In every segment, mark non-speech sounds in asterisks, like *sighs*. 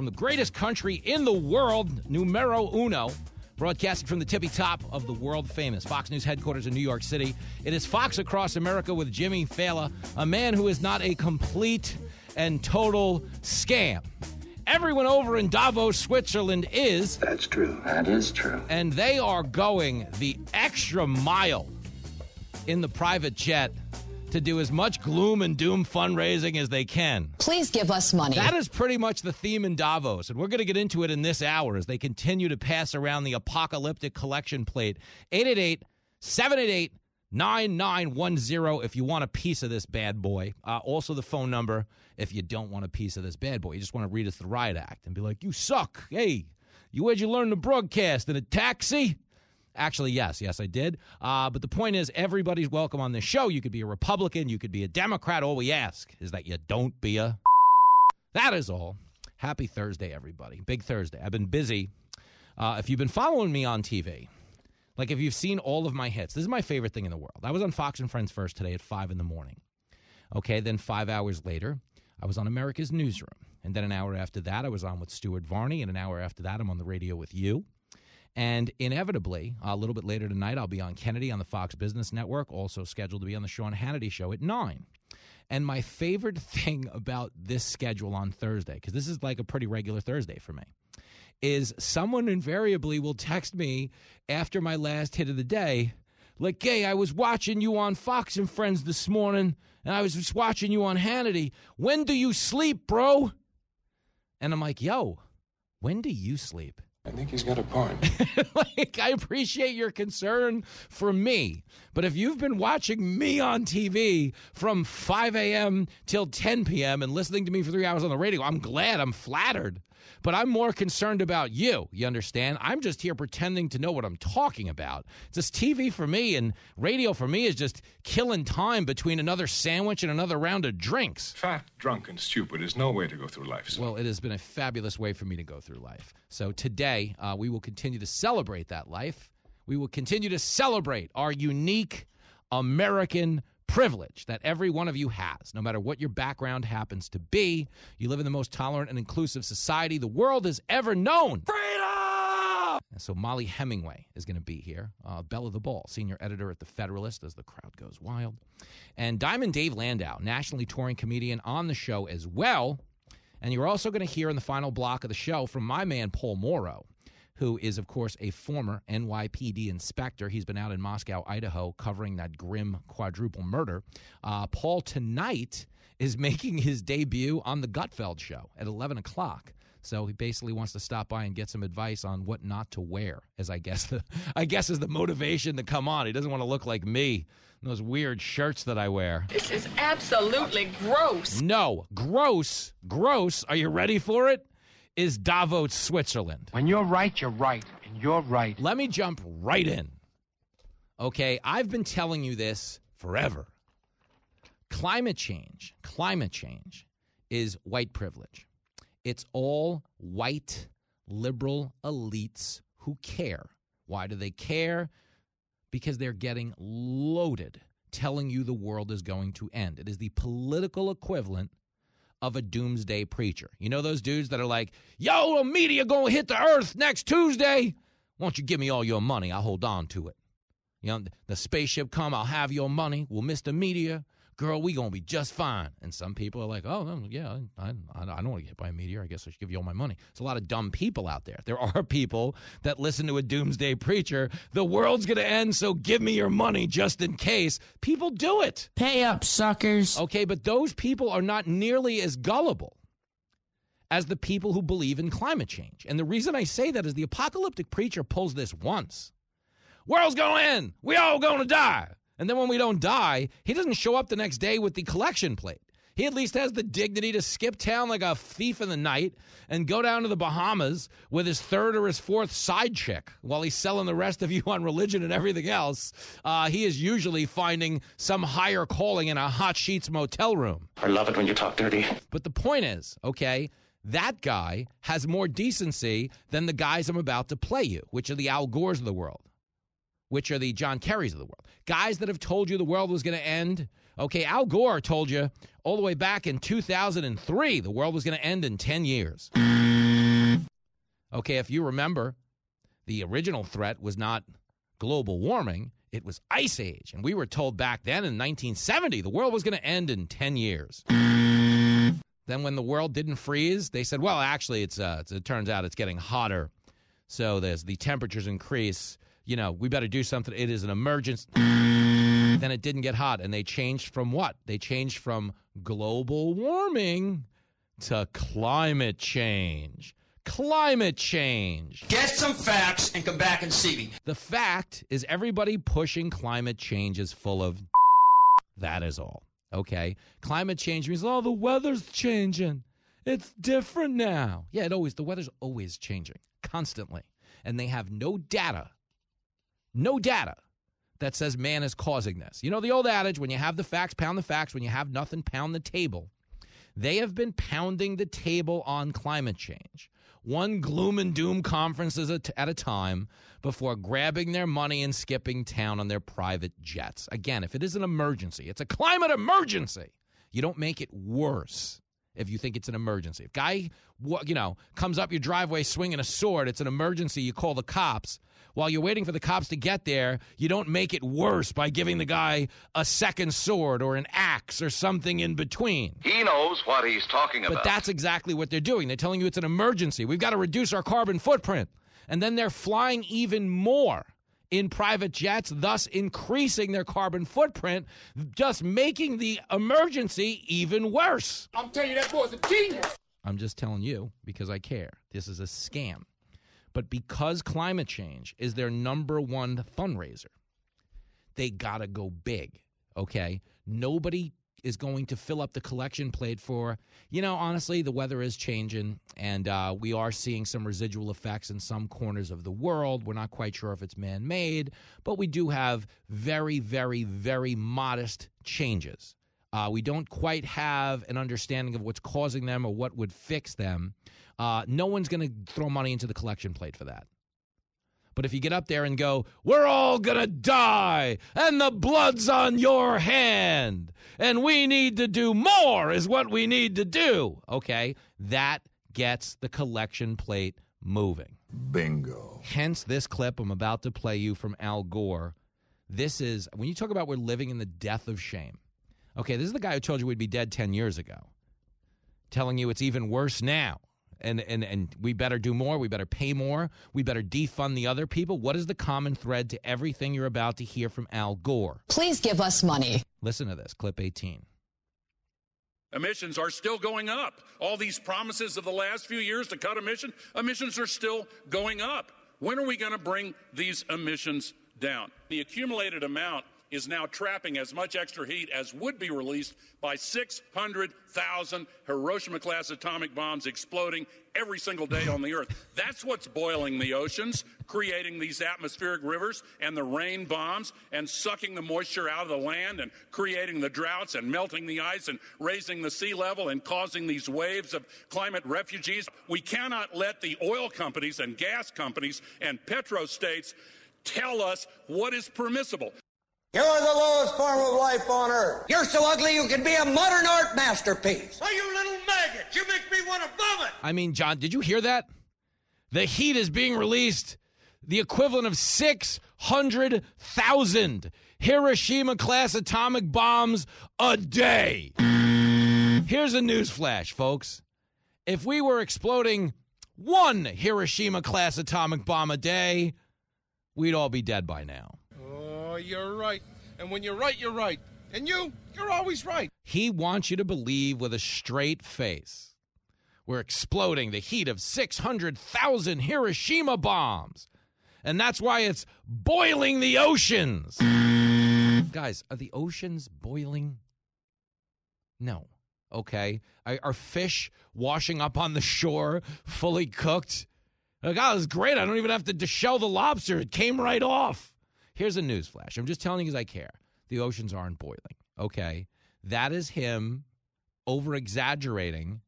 From the greatest country in the world, numero uno, broadcasting from the tippy top of the world famous Fox News headquarters in New York City. It is Fox Across America with Jimmy Failla, a man who is not a complete and total scam. Everyone over in Davos, Switzerland is. That's true. That is true. And they are going the extra mile in the private jet to do as much gloom and doom fundraising as they can. Please give us money. That is pretty much the theme in Davos, and we're going to get into it in this hour as they continue to pass around the apocalyptic collection plate. 888 788 9910 if you want a piece of this bad boy. Uh, also, the phone number if you don't want a piece of this bad boy. You just want to read us the riot act and be like, you suck. Hey, you where'd you learn to broadcast? In a taxi? Actually, yes, yes, I did. Uh, but the point is, everybody's welcome on this show. You could be a Republican, you could be a Democrat. All we ask is that you don't be a. That is all. Happy Thursday, everybody. Big Thursday. I've been busy. Uh, if you've been following me on TV, like if you've seen all of my hits, this is my favorite thing in the world. I was on Fox and Friends first today at 5 in the morning. Okay, then five hours later, I was on America's Newsroom. And then an hour after that, I was on with Stuart Varney. And an hour after that, I'm on the radio with you. And inevitably, a little bit later tonight, I'll be on Kennedy on the Fox Business Network, also scheduled to be on the Sean Hannity show at 9. And my favorite *laughs* thing about this schedule on Thursday, because this is like a pretty regular Thursday for me, is someone invariably will text me after my last hit of the day, like, hey, I was watching you on Fox and Friends this morning, and I was just watching you on Hannity. When do you sleep, bro? And I'm like, yo, when do you sleep? I think he's got a point. *laughs* like, I appreciate your concern for me. But if you've been watching me on TV from 5 a.m. till 10 p.m. and listening to me for three hours on the radio, I'm glad, I'm flattered. But I'm more concerned about you. You understand? I'm just here pretending to know what I'm talking about. Just TV for me, and radio for me is just killing time between another sandwich and another round of drinks. Fat, drunk, and stupid is no way to go through life. Son. Well, it has been a fabulous way for me to go through life. So today, uh, we will continue to celebrate that life. We will continue to celebrate our unique American privilege that every one of you has, no matter what your background happens to be. You live in the most tolerant and inclusive society the world has ever known. Freedom! And so Mollie Hemingway is going to be here. Uh, Bella the Ball, senior editor at The Federalist, as the crowd goes wild. And Diamond Dave Landau, nationally touring comedian, on the show as well. And you're also going to hear in the final block of the show from my man, Paul Mauro who is, of course, a former NYPD inspector. He's been out in Moscow, Idaho, covering that grim quadruple murder. Uh, Paul tonight is *laughs* making his debut on the Gutfeld show at 11 o'clock. So he basically wants to stop by and get some advice on what not to wear, as I guess the *laughs* I guess is the motivation to come on. He doesn't want to look like me those weird shirts that I wear. This is absolutely gross. No, gross, gross. Are you ready for it? Is Davos, Switzerland. When you're right, you're right, and you're right. Let me jump right in. Okay, I've been telling you this forever. Climate change, climate change is white privilege. It's all white liberal elites who care. Why do they care? Because they're getting loaded telling you the world is going to end. It is the political equivalent of a doomsday preacher. You know those dudes that are like, yo, the media gonna hit the earth next Tuesday. Why don't you give me all your money? I'll hold on to it. You know, the spaceship come, I'll have your money. We'll miss the media. Girl, we gonna be just fine. And some people are like, oh, yeah, I, I, I don't want to get hit by a meteor. I guess I should give you all my money. It's a lot of dumb people out there. There *laughs* are people that listen to a doomsday preacher. The world's gonna end, so give me your money just in case. People do it. Pay up, suckers. Okay, but those people are not nearly as gullible as the people who believe in climate change. And the reason I say that is the apocalyptic preacher pulls this once. World's going to end. We all going to die. And then when we don't die, he doesn't show up the next day with the collection plate. He at least has the dignity to skip town like a thief in the night and go down to the Bahamas with his third or his fourth side chick while he's selling the rest of you *laughs* on religion and everything else. Uh, he is usually finding some higher calling in a hot sheets motel room. I love it when you talk dirty. But the point is, okay, that guy has more decency than the guys I'm about to play you, which are the Al Gores of the world, which are the John Kerrys of the world. Guys that have told you the world was going to end. Okay, Al Gore told you all the way back in 2003 the world was going to end in 10 years. Okay, if you remember, the original threat was not global warming, it was ice age. And we were told back then in 1970 the world was going to end in 10 years. Then, when the world didn't freeze, they said, "Well, actually, it's, uh, it turns out it's getting hotter, so there's the temperatures increase. You know, we better do something. It is an emergency." then it didn't get hot, and they changed from what? They changed from global warming to climate change. Climate change. Get some facts and come back and see me. The fact is, everybody pushing climate change is full of. That is all. Okay. Climate change means, oh, the weather's changing. It's different now. Yeah, it always, the weather's always changing constantly. And they have no data, no data that says man is causing this. You know, the old adage when you have the facts, pound the facts. When you have nothing, pound the table. They have been pounding the table on climate change, one gloom and doom conferences at a time before grabbing their money and skipping town on their private jets. Again, if it is an emergency, it's a climate emergency. You don't make it worse if you think it's an emergency. If guy, you know, comes up your driveway swinging a sword, it's an emergency. You call the cops. While you're waiting for the cops to get there, you don't make it worse by giving the guy a second sword or an axe or something in between. He knows what he's talking about. But that's exactly what they're doing. They're telling you it's an emergency. We've got to reduce our carbon footprint. And then they're flying even more in private jets, thus increasing their carbon footprint, just making the emergency even worse. I'm telling you, that boy's a genius. I'm just telling you because I care. This is a scam. But because climate change is their number one fundraiser, they got to go big. Okay? Nobody is going to fill up the collection plate for, you know, honestly, the weather is changing and uh, we are seeing some residual effects in some corners of the world. We're not quite sure if it's man made, but we do have very, very, very modest changes. Uh, we don't quite have an understanding of what's causing them or what would fix them. Uh, no one's going to throw money into the collection plate for that. But if you get up there and go, we're all going to die, and the blood's on your hand, and we need to do more, is what we need to do, okay, that gets the collection plate moving. Bingo. Hence, this clip I'm about to play you from Al Gore. This is, when you talk about we're living in the death of shame, okay, this is the guy who told you we'd be dead 10 years ago, telling you it's even worse now and, and, and we better do more. We better pay more. We better defund the other people. What is the common thread to everything you're about to hear from Al Gore? Please give us money. Listen to this, clip 18. Emissions are still going up. All these promises of the last few years to cut emissions, emissions are still going up. When are we going to bring these emissions down? The accumulated amount is now trapping as much extra heat as would be released by 600,000 Hiroshima class atomic bombs exploding every single day on the Earth. That's what's boiling the oceans, creating these atmospheric rivers and the rain bombs, and sucking the moisture out of the land, and creating the droughts, and melting the ice, and raising the sea level, and causing these waves of climate refugees. We cannot let the oil companies and gas companies and petrostates tell us what is permissible. You're the lowest form of life on earth. You're so ugly you could be a modern art masterpiece. Oh, you little maggot! You make me want to vomit! I mean, John, did you hear that? The heat is being released, the equivalent of 600,000 Hiroshima class atomic bombs a day. Here's a news flash, folks. If we were exploding one Hiroshima class atomic bomb a day, we'd all be dead by now. You're right. And when you're right, you're right. And you, you're always right. He wants you to believe with a straight face. We're exploding the heat of 600,000 Hiroshima bombs. And that's why it's boiling the oceans. Guys, are the oceans boiling? No. Okay, are, fish washing up on the shore fully cooked? Like, oh, is great. I don't even have to shell the lobster. It came right off. Here's a news flash. I'm just telling you because I care. The oceans aren't boiling. Okay, that is him over exaggerating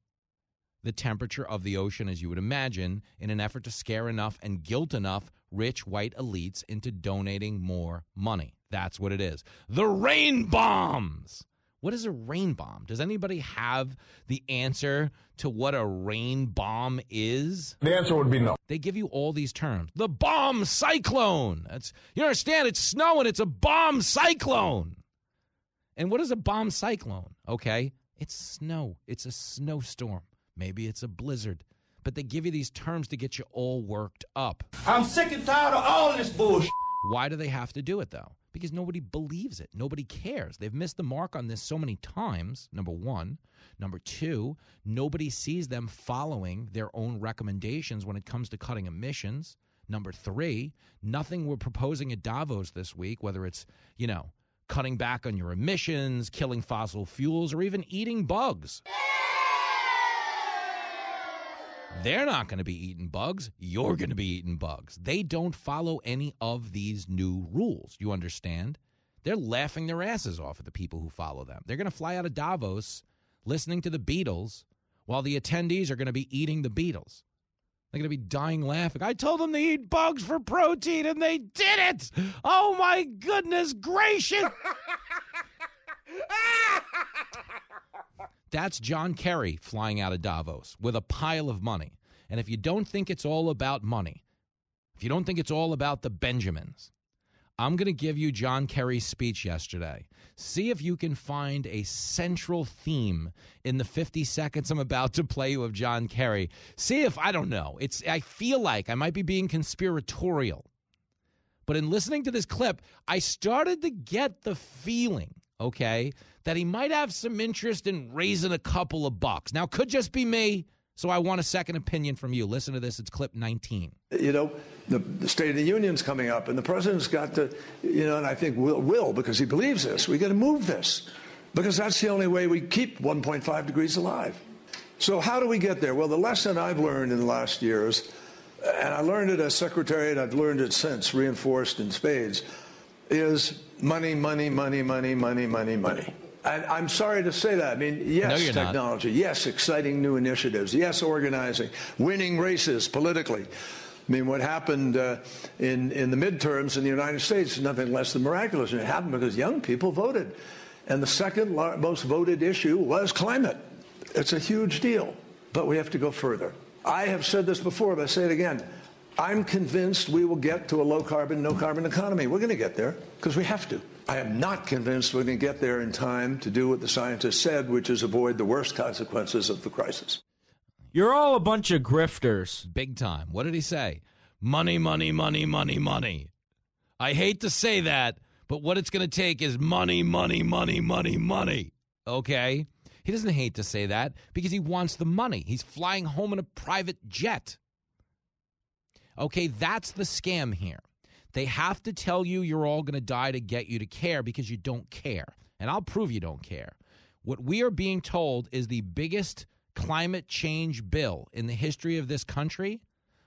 the temperature of the ocean, as you would imagine, in an effort to scare enough and guilt enough rich white elites into donating more money. That's what it is. The rain bombs. What is a rain bomb? Does anybody have the answer to what a rain bomb is? The answer would be no. They give you all these terms. The bomb cyclone. That's you understand it's snowing, it's a bomb cyclone. And what is a bomb cyclone? Okay? It's snow. It's a snowstorm. Maybe it's a blizzard. But they give you these terms to get you all worked up. I'm sick and tired of all this bullshit. Why do they have to do it though? Because nobody believes it. Nobody cares. They've missed the mark on this so many times, number one. Number two, nobody sees them following their own recommendations when it comes to cutting emissions. Number three, nothing we're proposing at Davos this week, whether it's, you know, cutting back on your emissions, killing fossil fuels, or even eating bugs. They're not going to be eating bugs. You're going to be eating bugs. They don't follow any of these new rules. You understand? They're laughing their asses off at the people who follow them. They're going to fly out of Davos listening to the Beatles while the attendees are going to be eating the Beatles. They're going to be dying laughing. I told them to eat bugs for protein and they did it. Oh my goodness gracious. *laughs* That's John Kerry flying out of Davos with a pile of money. And if you don't think it's all about money, if you don't think it's all about the Benjamins, I'm going to give you John Kerry's speech yesterday. See if you can find a central theme in the 50 seconds I'm about to play you of John Kerry. See if I don't know. It's I feel like I might be being conspiratorial. But in listening to this clip, I started to get the feeling, okay, that he might have some interest in raising a couple of bucks. Now, could just be me. So I want a second opinion from you. Listen to this. It's clip 19. You know, the, the State of the Union's coming up, and the president's got to, you know, and I think will, will because he believes this. We got to move this because that's the only way we keep 1.5 degrees alive. So how do we get there? Well, the lesson I've learned in the last years, and I learned it as secretary, and I've learned it since, reinforced in spades, is money, money, money, money, money, money, money. And I'm sorry to say that. I mean, yes, No, you're not. technology. Yes, exciting new initiatives. Yes, organizing. Winning races politically. I mean, what happened uh, in, in the midterms in the United States is nothing less than miraculous. And it happened because young people voted. And the second most voted issue was climate. It's a huge deal, but we have to go further. I have said this before, but I say it again. I'm convinced we will get to a low carbon, no carbon economy. We're going to get there because we have to. I am not convinced we're going to get there in time to do what the scientists said, which is avoid the worst consequences of the crisis. You're all a bunch of grifters. Big time. What did he say? Money, money, money, money, money. I hate to say that, but what it's going to take is money, money, money, money, money. Okay? He doesn't hate to say that because he wants the money. He's flying home in a private jet. Okay, that's the scam here. They have to tell you you're all going to die to get you to care because you don't care. And I'll prove you don't care. What we are being told is the biggest climate change bill in the history of this country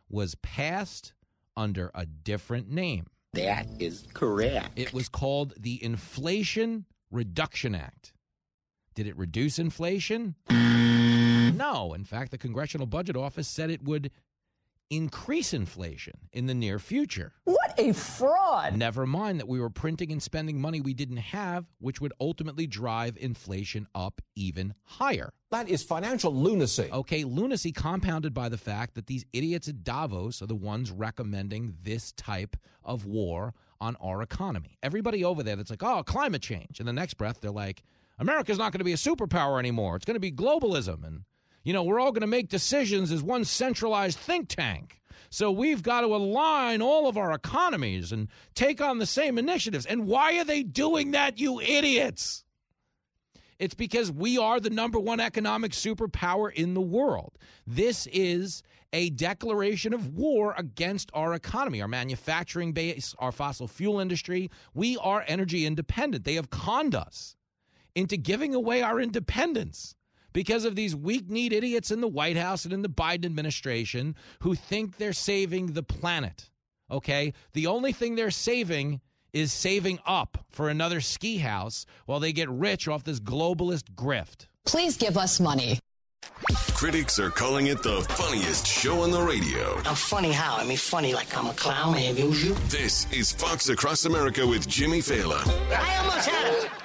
was passed under a different name. That is correct. It was called the Inflation Reduction Act. Did it reduce inflation? No. In fact, the Congressional Budget Office said it would increase inflation in the near future. What a fraud. Never mind that we were printing and spending money we didn't have, which would ultimately drive inflation up even higher. That is financial lunacy. Okay, lunacy compounded by the fact that these idiots at Davos are the ones recommending this type of war on our economy. Everybody over there that's like, oh, climate change. In the next breath, they're like, America's not going to be a superpower anymore. It's going to be globalism. And, you know, we're all going to make decisions as one centralized think tank. So we've got to align all of our economies and take on the same initiatives. And why are they doing that, you idiots? It's because we are the number one economic superpower in the world. This is a declaration of war against our economy, our manufacturing base, our fossil fuel industry. We are energy independent. They have conned us into giving away our independence because of these weak kneed idiots in the White House and in the Biden administration who think they're saving the planet. Okay? The only thing they're saving is saving up for another ski house while they get rich off this globalist grift. Please give us money. Critics are calling it the funniest show on the radio. I'm funny how? I mean, funny like I'm a clown and amuse you? This is Fox Across America with Jimmy Fallon. I almost had it.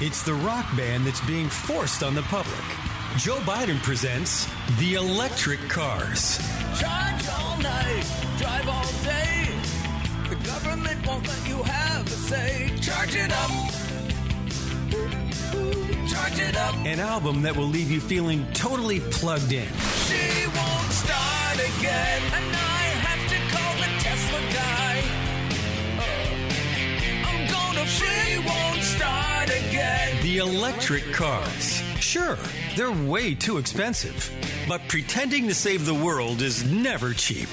It's the rock band that's being forced on the public. Joe Biden presents the electric cars. Charge all night, drive all day. The government won't let you have a say. Charge it up. Charge it up. An album that will leave you feeling totally plugged in. She won't start again, and I have to call the Tesla guy. The electric cars. Sure, they're way too expensive, but pretending to save the world is never cheap.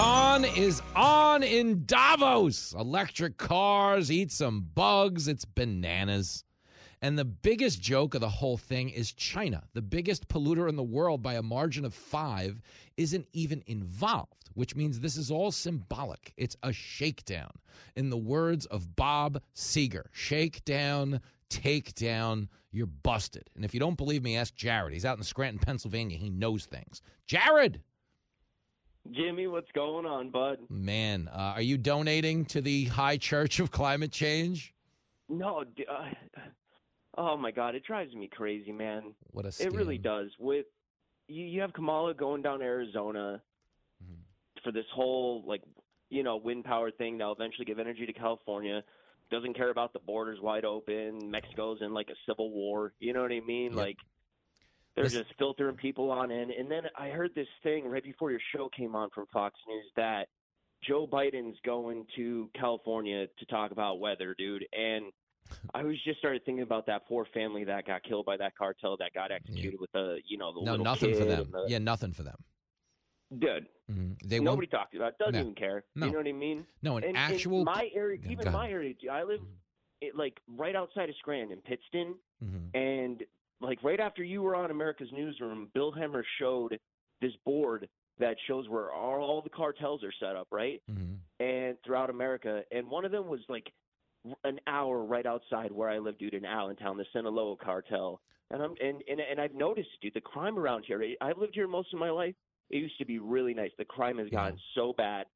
Con is on in Davos. Electric cars, eat some bugs. It's bananas. And the biggest joke of the whole thing is China, the biggest polluter in the world by a margin of five, isn't even involved, which means this is all symbolic. It's a shakedown. In the words of Bob Seger, shake down, take down, you're busted. And if you don't believe me, ask Jared. He's out in Scranton, Pennsylvania. He knows things. Jared! Jimmy, what's going on, bud? Man, uh, are you donating to the High Church of Climate Change? No, uh, oh my God, it drives me crazy, man. What a It really does. With you, you have Kamala going down Arizona Mm-hmm. for this whole like you know wind power thing. They'll eventually give energy to California. Doesn't care about the borders wide open. Mexico's in like a civil war. You know what I mean? Like they're just filtering people on in. And then I heard this thing right before your show came on from Fox News that Joe Biden's going to California to talk about weather, dude. And *laughs* I was just started thinking about that poor family that got killed by that cartel that got executed with the, you know, the No, little nothing for them. the- Yeah, nothing for them. Dude, Mhm. They nobody won't. talked about. it. Doesn't No. even care. No. You know what I mean? No, an And- and actual- my area, even my area. I live it, like right outside of Scranton, in Pittston, Mm-hmm. and like right after you were on America's Newsroom, Bill Hemmer showed this board that shows where all, all the cartels are set up, right? Mm-hmm. And throughout America, and one of them was like an hour right outside where I live, dude, in Allentown, the Sinaloa cartel. And I'm and and, and I've noticed, dude, the crime around here. I've lived here most of my life. It used to be really nice. The crime has gotten so bad.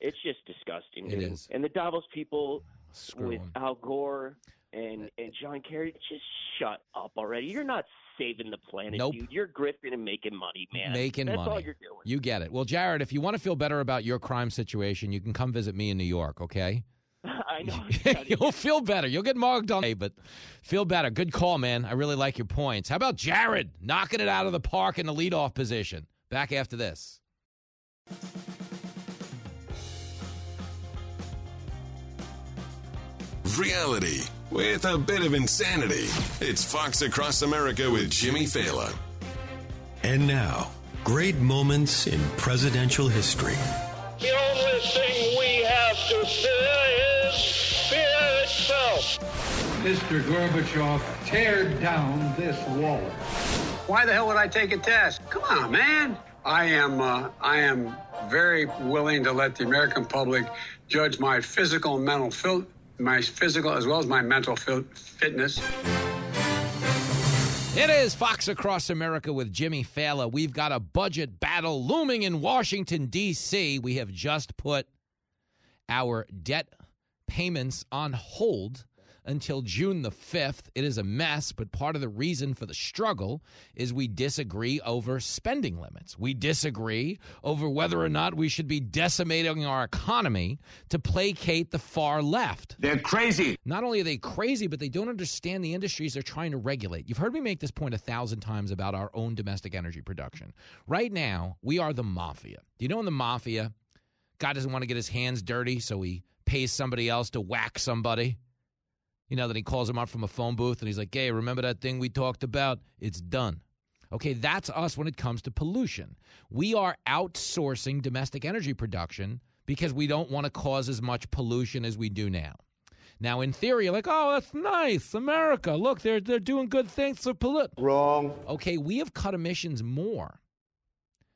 It's just disgusting. It dude. is. And the Davos people Screw with. Al Gore and and John Kerry, just shut up already. You're not saving the planet, Nope. dude. You're grifting and making money, man. Making That's money. all you're doing. You get it. Well, Jared, if you want to feel better about your crime situation, you can come visit me in New York, okay? *laughs* I know. *laughs* You'll feel better. You'll get mugged on, but feel better. Good call, man. I really like your points. How about Jared knocking it out of the park in the leadoff position? Back after this. Reality with a bit of insanity. It's Fox Across America with Jimmy Failla. And now, great moments in presidential history. The only thing we have to fear is fear itself. Mr. Gorbachev, tear down this wall. Why the hell would I take a test? Come on, man. I am uh, I am very willing to let the American public judge my physical and mental fil- my physical as well as my mental fitness. It is Fox Across America with Jimmy Failla. We've got a budget battle looming in Washington, D.C. We have just put our debt payments on hold until June the 5th. It is a mess, but part of the reason for the struggle is we disagree over spending limits. We disagree over whether or not we should be decimating our economy to placate the far left. They're crazy. Not only are they crazy, but they don't understand the industries they're trying to regulate. You've heard me make this point a thousand times about our own domestic energy production. Right now, we are the mafia. Do you know in the mafia, God doesn't want to get his hands dirty, so he pays somebody else to whack somebody? You know, that he calls him up from a phone booth and he's like, hey, remember that thing we talked about? It's done. Okay, that's us when it comes to pollution. We are outsourcing domestic energy production because we don't want to cause as much pollution as we do now. Now, in theory, you're like, oh, that's nice. America, look, they're, they're doing good things for pollute. Wrong. Okay, we have cut emissions more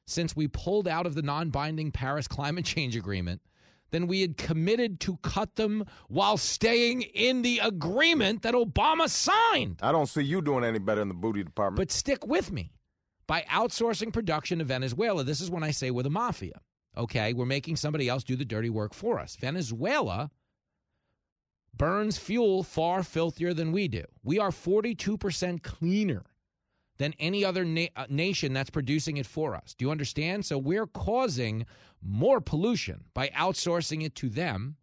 since we pulled out of the non binding Paris Climate Change Agreement than we had committed to cut them while staying in the agreement that Obama signed. I don't see you doing any better in the booty department. But stick with me. By outsourcing production to Venezuela, this is when I say we're the mafia. Okay, we're making somebody else do the dirty work for us. Venezuela burns fuel far filthier than we do. We are 42% cleaner than any other na- uh, nation that's producing it for us. Do you understand? So we're causing more pollution by outsourcing it to them.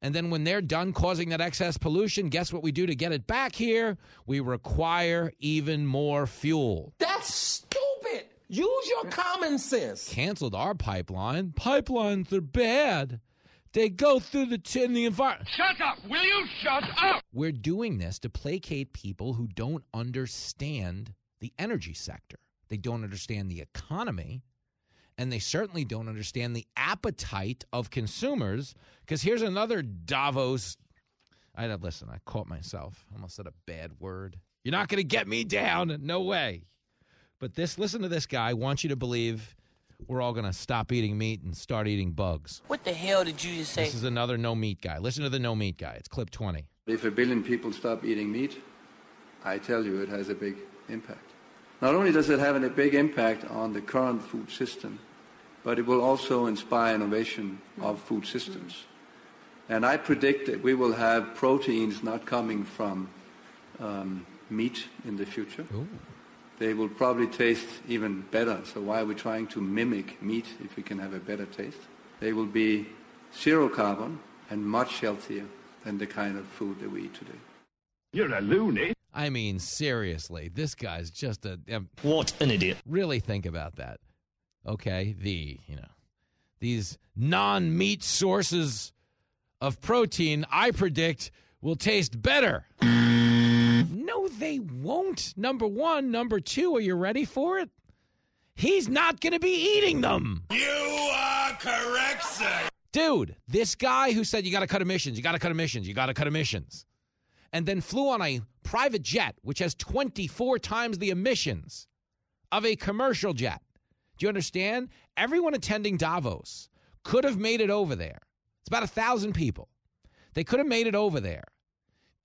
And then when they're done causing that excess pollution, guess what we do to get it back here? We require even more fuel. That's stupid. Use your common sense. Canceled our pipeline. Pipelines are bad. They go through the t- in the environment. Shut up! Will you shut up? We're doing this to placate people who don't understand the energy sector. They don't understand the economy, and they certainly don't understand the appetite of consumers. Because here's another Davos. I listen. I caught myself. Almost said a bad word. You're not going to get me down. No way. But this. Listen to this guy. Wants you to believe we're all going to stop eating meat and start eating bugs. What the hell did you just say? This is another no meat guy. Listen to the no meat guy. It's clip 20. If a billion people stop eating meat, I tell you it has a big impact. Not only does it have a big impact on the current food system, but it will also inspire innovation of food systems. And I predict that we will have proteins not coming from um, meat in the future. Ooh. They will probably taste even better. So why are we trying to mimic meat if we can have a better taste? They will be zero carbon and much healthier than the kind of food that we eat today. You're a loony. I mean, seriously, this guy's just a. Um, What an idiot. really think about that. Okay, the you know these non-meat sources of protein, I predict, will taste better. No, they won't. Number one, number two. Are you ready for it? He's not going to be eating them. You are correct, sir. Dude, this guy who said you got to cut emissions, you got to cut emissions, you got to cut emissions, and then flew on a private jet which has 24 times the emissions of a commercial jet. Do you understand? Everyone attending Davos could have made it over there. It's about a thousand people. They could have made it over there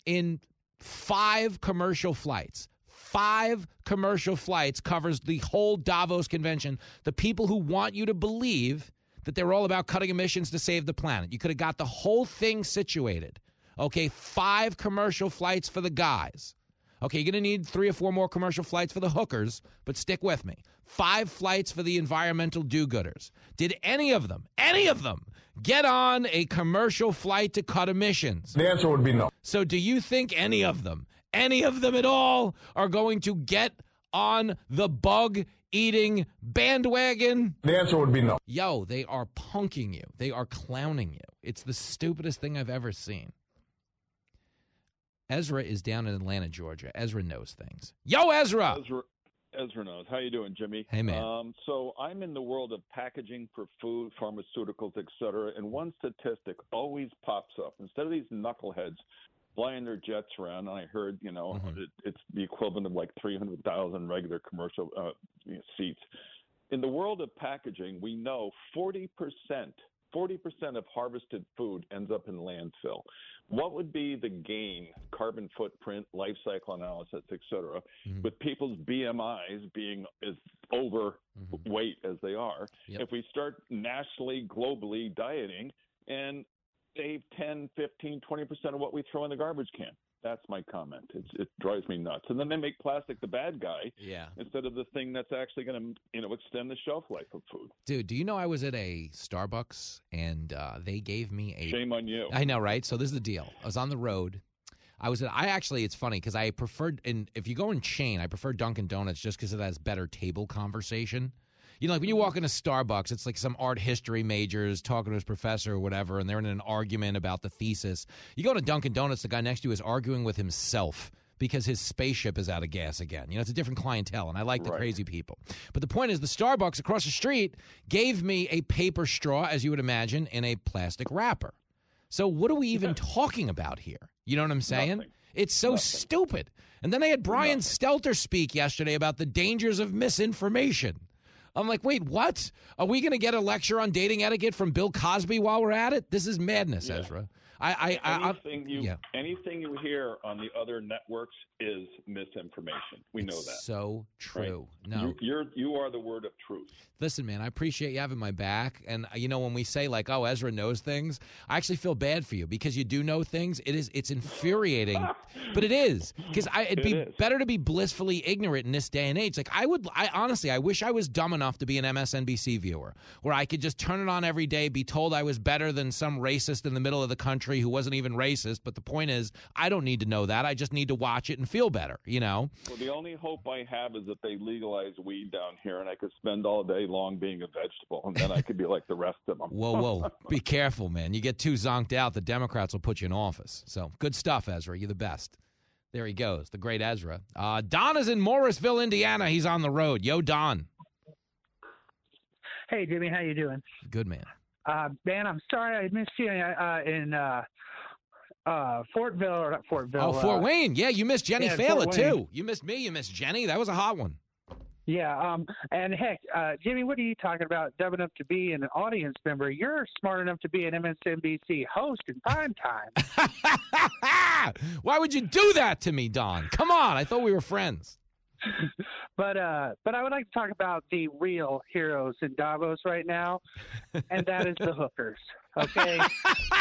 in five commercial flights. Five commercial flights covers the whole Davos convention. The people who want you to believe that they're all about cutting emissions to save the planet. You could have got the whole thing situated. Okay, five commercial flights for the guys. Okay, you're going to need three or four more commercial flights for the hookers, but stick with me. Five flights for the environmental do gooders. Did any of them, any of them, get on a commercial flight to cut emissions? The answer would be no. So, do you think any of them, any of them at all, are going to get on the bug eating bandwagon? The answer would be no. Yo, they are punking you. They are clowning you. It's the stupidest thing I've ever seen. Ezra is down in Atlanta, Georgia. Ezra knows things. Yo, Ezra. Ezra, Ezra knows. How you doing, Jimmy? Hey, man. Um, so I'm in the world of packaging for food, pharmaceuticals, etc. and one statistic always pops up. Instead of these knuckleheads flying their jets around, I heard, you know, it, it's the equivalent of like 300,000 regular commercial uh, seats. In the world of packaging, we know 40 percent 40% of harvested food ends up in landfill. What would be the gain carbon footprint, life cycle analysis, et cetera, Mm-hmm. with people's BMIs being as overweight as they are, Yep. if we start nationally, globally dieting and save 10, 15, 20% of what we throw in the garbage can. That's my comment. It's, it drives me nuts. And then they make plastic the bad guy Yeah. instead of the thing that's actually going to, you know, extend the shelf life of food. Dude, do you know I was at a Starbucks and uh, they gave me a. Shame on you. I know, right? So this is the deal. I was on the road. I was. At, I actually, it's funny because I preferred. And if you go in chain, I prefer Dunkin' Donuts just because it has better table conversation. You know, like when you walk into Starbucks, it's like some art history majors talking to his professor or whatever, and they're in an argument about the thesis. You go to Dunkin' Donuts, the guy next to you is arguing with himself because his spaceship is out of gas again. You know, it's a different clientele, and I like the crazy people. But the point is, the Starbucks across the street gave me a paper straw, as you would imagine, in a plastic wrapper. So what are we even talking about here? You know what I'm saying? It's so stupid. And then they had Brian Stelter speak yesterday about the dangers of misinformation. I'm like, wait, what? Are we going to get a lecture on dating etiquette from Bill Cosby while we're at it? This is madness, Ezra. I, I, I, I anything you yeah. anything you hear on the other networks is misinformation. We know that. so true. No. you, you're you are the word of truth. Listen, man, I appreciate you having my back. And uh, you know, when we say like, "Oh, Ezra knows things," I actually feel bad for you because you do know things. It is it's infuriating, *laughs* but it is because I it'd It be is. better to be blissfully ignorant in this day and age. Like I would, I honestly, I wish I was dumb enough to be an MSNBC viewer where I could just turn it on every day, be told I was better than some racist in the middle of the country who wasn't even racist. But the point is, I don't need to know that. I just need to watch it and feel better. You know. Well, the only hope I have is that they legalize weed down here, and I could spend all day long being a vegetable, and then I could be like the rest of them. *laughs* Whoa, whoa. *laughs* Be careful, man. You get too zonked out, the Democrats will put you in office. So good stuff, Ezra. You're the best. There he goes, the great Ezra. Uh, Don is in Morrisville, Indiana. He's on the road. Yo, Don. Hey, Jimmy, how you doing? Good man. Uh, man, I'm sorry I missed you uh, in uh, uh, Fortville or not Fortville. Oh, Fort uh, Wayne. Yeah, you missed Jenny yeah, Failla, too. You missed me. You missed Jenny. That was a hot one. Yeah, um, and heck, uh, Jimmy, what are you talking about? Dumb enough to be an audience member? You're smart enough to be an MSNBC host in prime time. *laughs* Why would you do that to me, Don? Come on. I thought we were friends. *laughs* but uh, but I would like to talk about the real heroes in Davos right now, and that is the *laughs* hookers. Okay,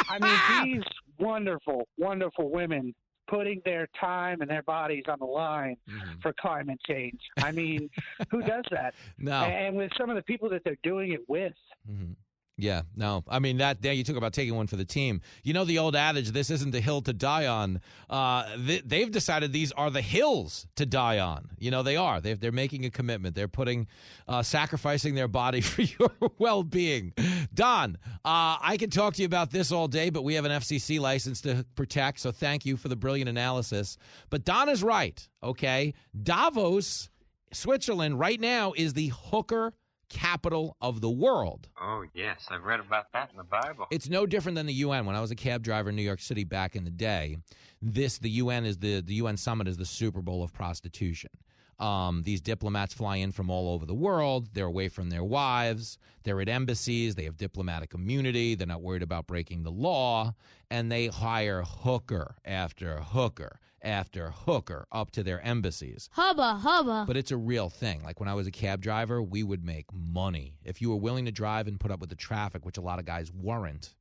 I mean these wonderful, wonderful women putting their time and their bodies on the line Mm-hmm. for climate change. I mean, who does that? *laughs* No. And with some of the people that they're doing it with. Yeah, no. I mean that. Yeah, you talk about taking one for the team. You know the old adage: "This isn't the hill to die on." Uh, they, they've decided these are the hills to die on. You know they are. They're they're making a commitment. They're putting, uh, sacrificing their body *laughs* for your well-being. Don, uh, I can talk to you about this all day, but we have an FCC license to protect. So thank you for the brilliant analysis. But Don is right. Okay, Davos, Switzerland, right now is the hooker capital of the world. Oh, yes. I've read about that in the Bible. It's no different than the UN. When I was a cab driver in New York City back in the day, this the UN is the the UN summit is the Super Bowl of prostitution. Um, these diplomats fly in from all over the world. They're away from their wives. They're at embassies. They have diplomatic immunity. They're not worried about breaking the law. And they hire hooker after hooker after hooker up to their embassies. Hubba, hubba. But it's a real thing. Like when I was a cab driver, we would make money. If you were willing to drive and put up with the traffic, which a lot of guys weren't,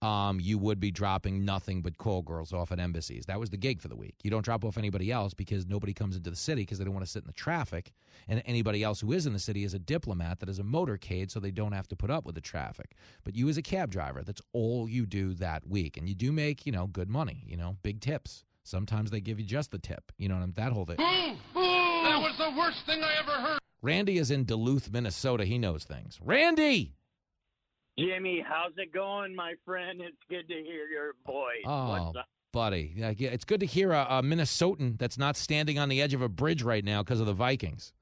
um, you would be dropping nothing but call girls off at embassies. That was the gig for the week. You don't drop off anybody else because nobody comes into the city because they don't want to sit in the traffic. And anybody else who is in the city is a diplomat that is a motorcade, so they don't have to put up with the traffic. But you, as a cab driver, that's all you do that week, and you do make you know good money. You know, big tips. Sometimes they give you just the tip. You know what I'm that whole thing. That was the worst thing I ever heard. Randy is in Duluth, Minnesota. He knows things. Randy. Jimmy, how's it going, my friend? It's good to hear your voice. Oh, buddy. Yeah, yeah, it's good to hear a, a Minnesotan that's not standing on the edge of a bridge right now because of the Vikings.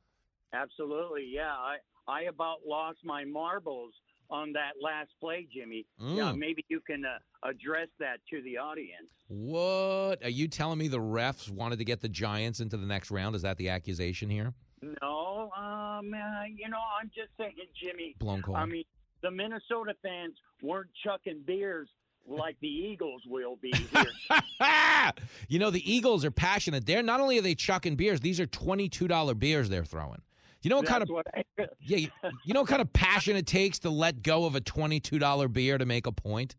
Absolutely, yeah. I I about lost my marbles on that last play, Jimmy. Yeah, Mm. maybe you can uh, address that to the audience. What? Are you telling me the refs wanted to get the Giants into the next round? Is that the accusation here? No, um, uh, you know, I'm just saying, Jimmy. Blown call. I mean, the Minnesota fans weren't chucking beers like the Eagles will be here. *laughs* you know, the Eagles are passionate. They're not only are they chucking beers; these are twenty-two dollar beers they're throwing. You know what kind of what I- yeah, you, you know what kind of passion it takes to let go of a twenty-two dollar beer to make a point.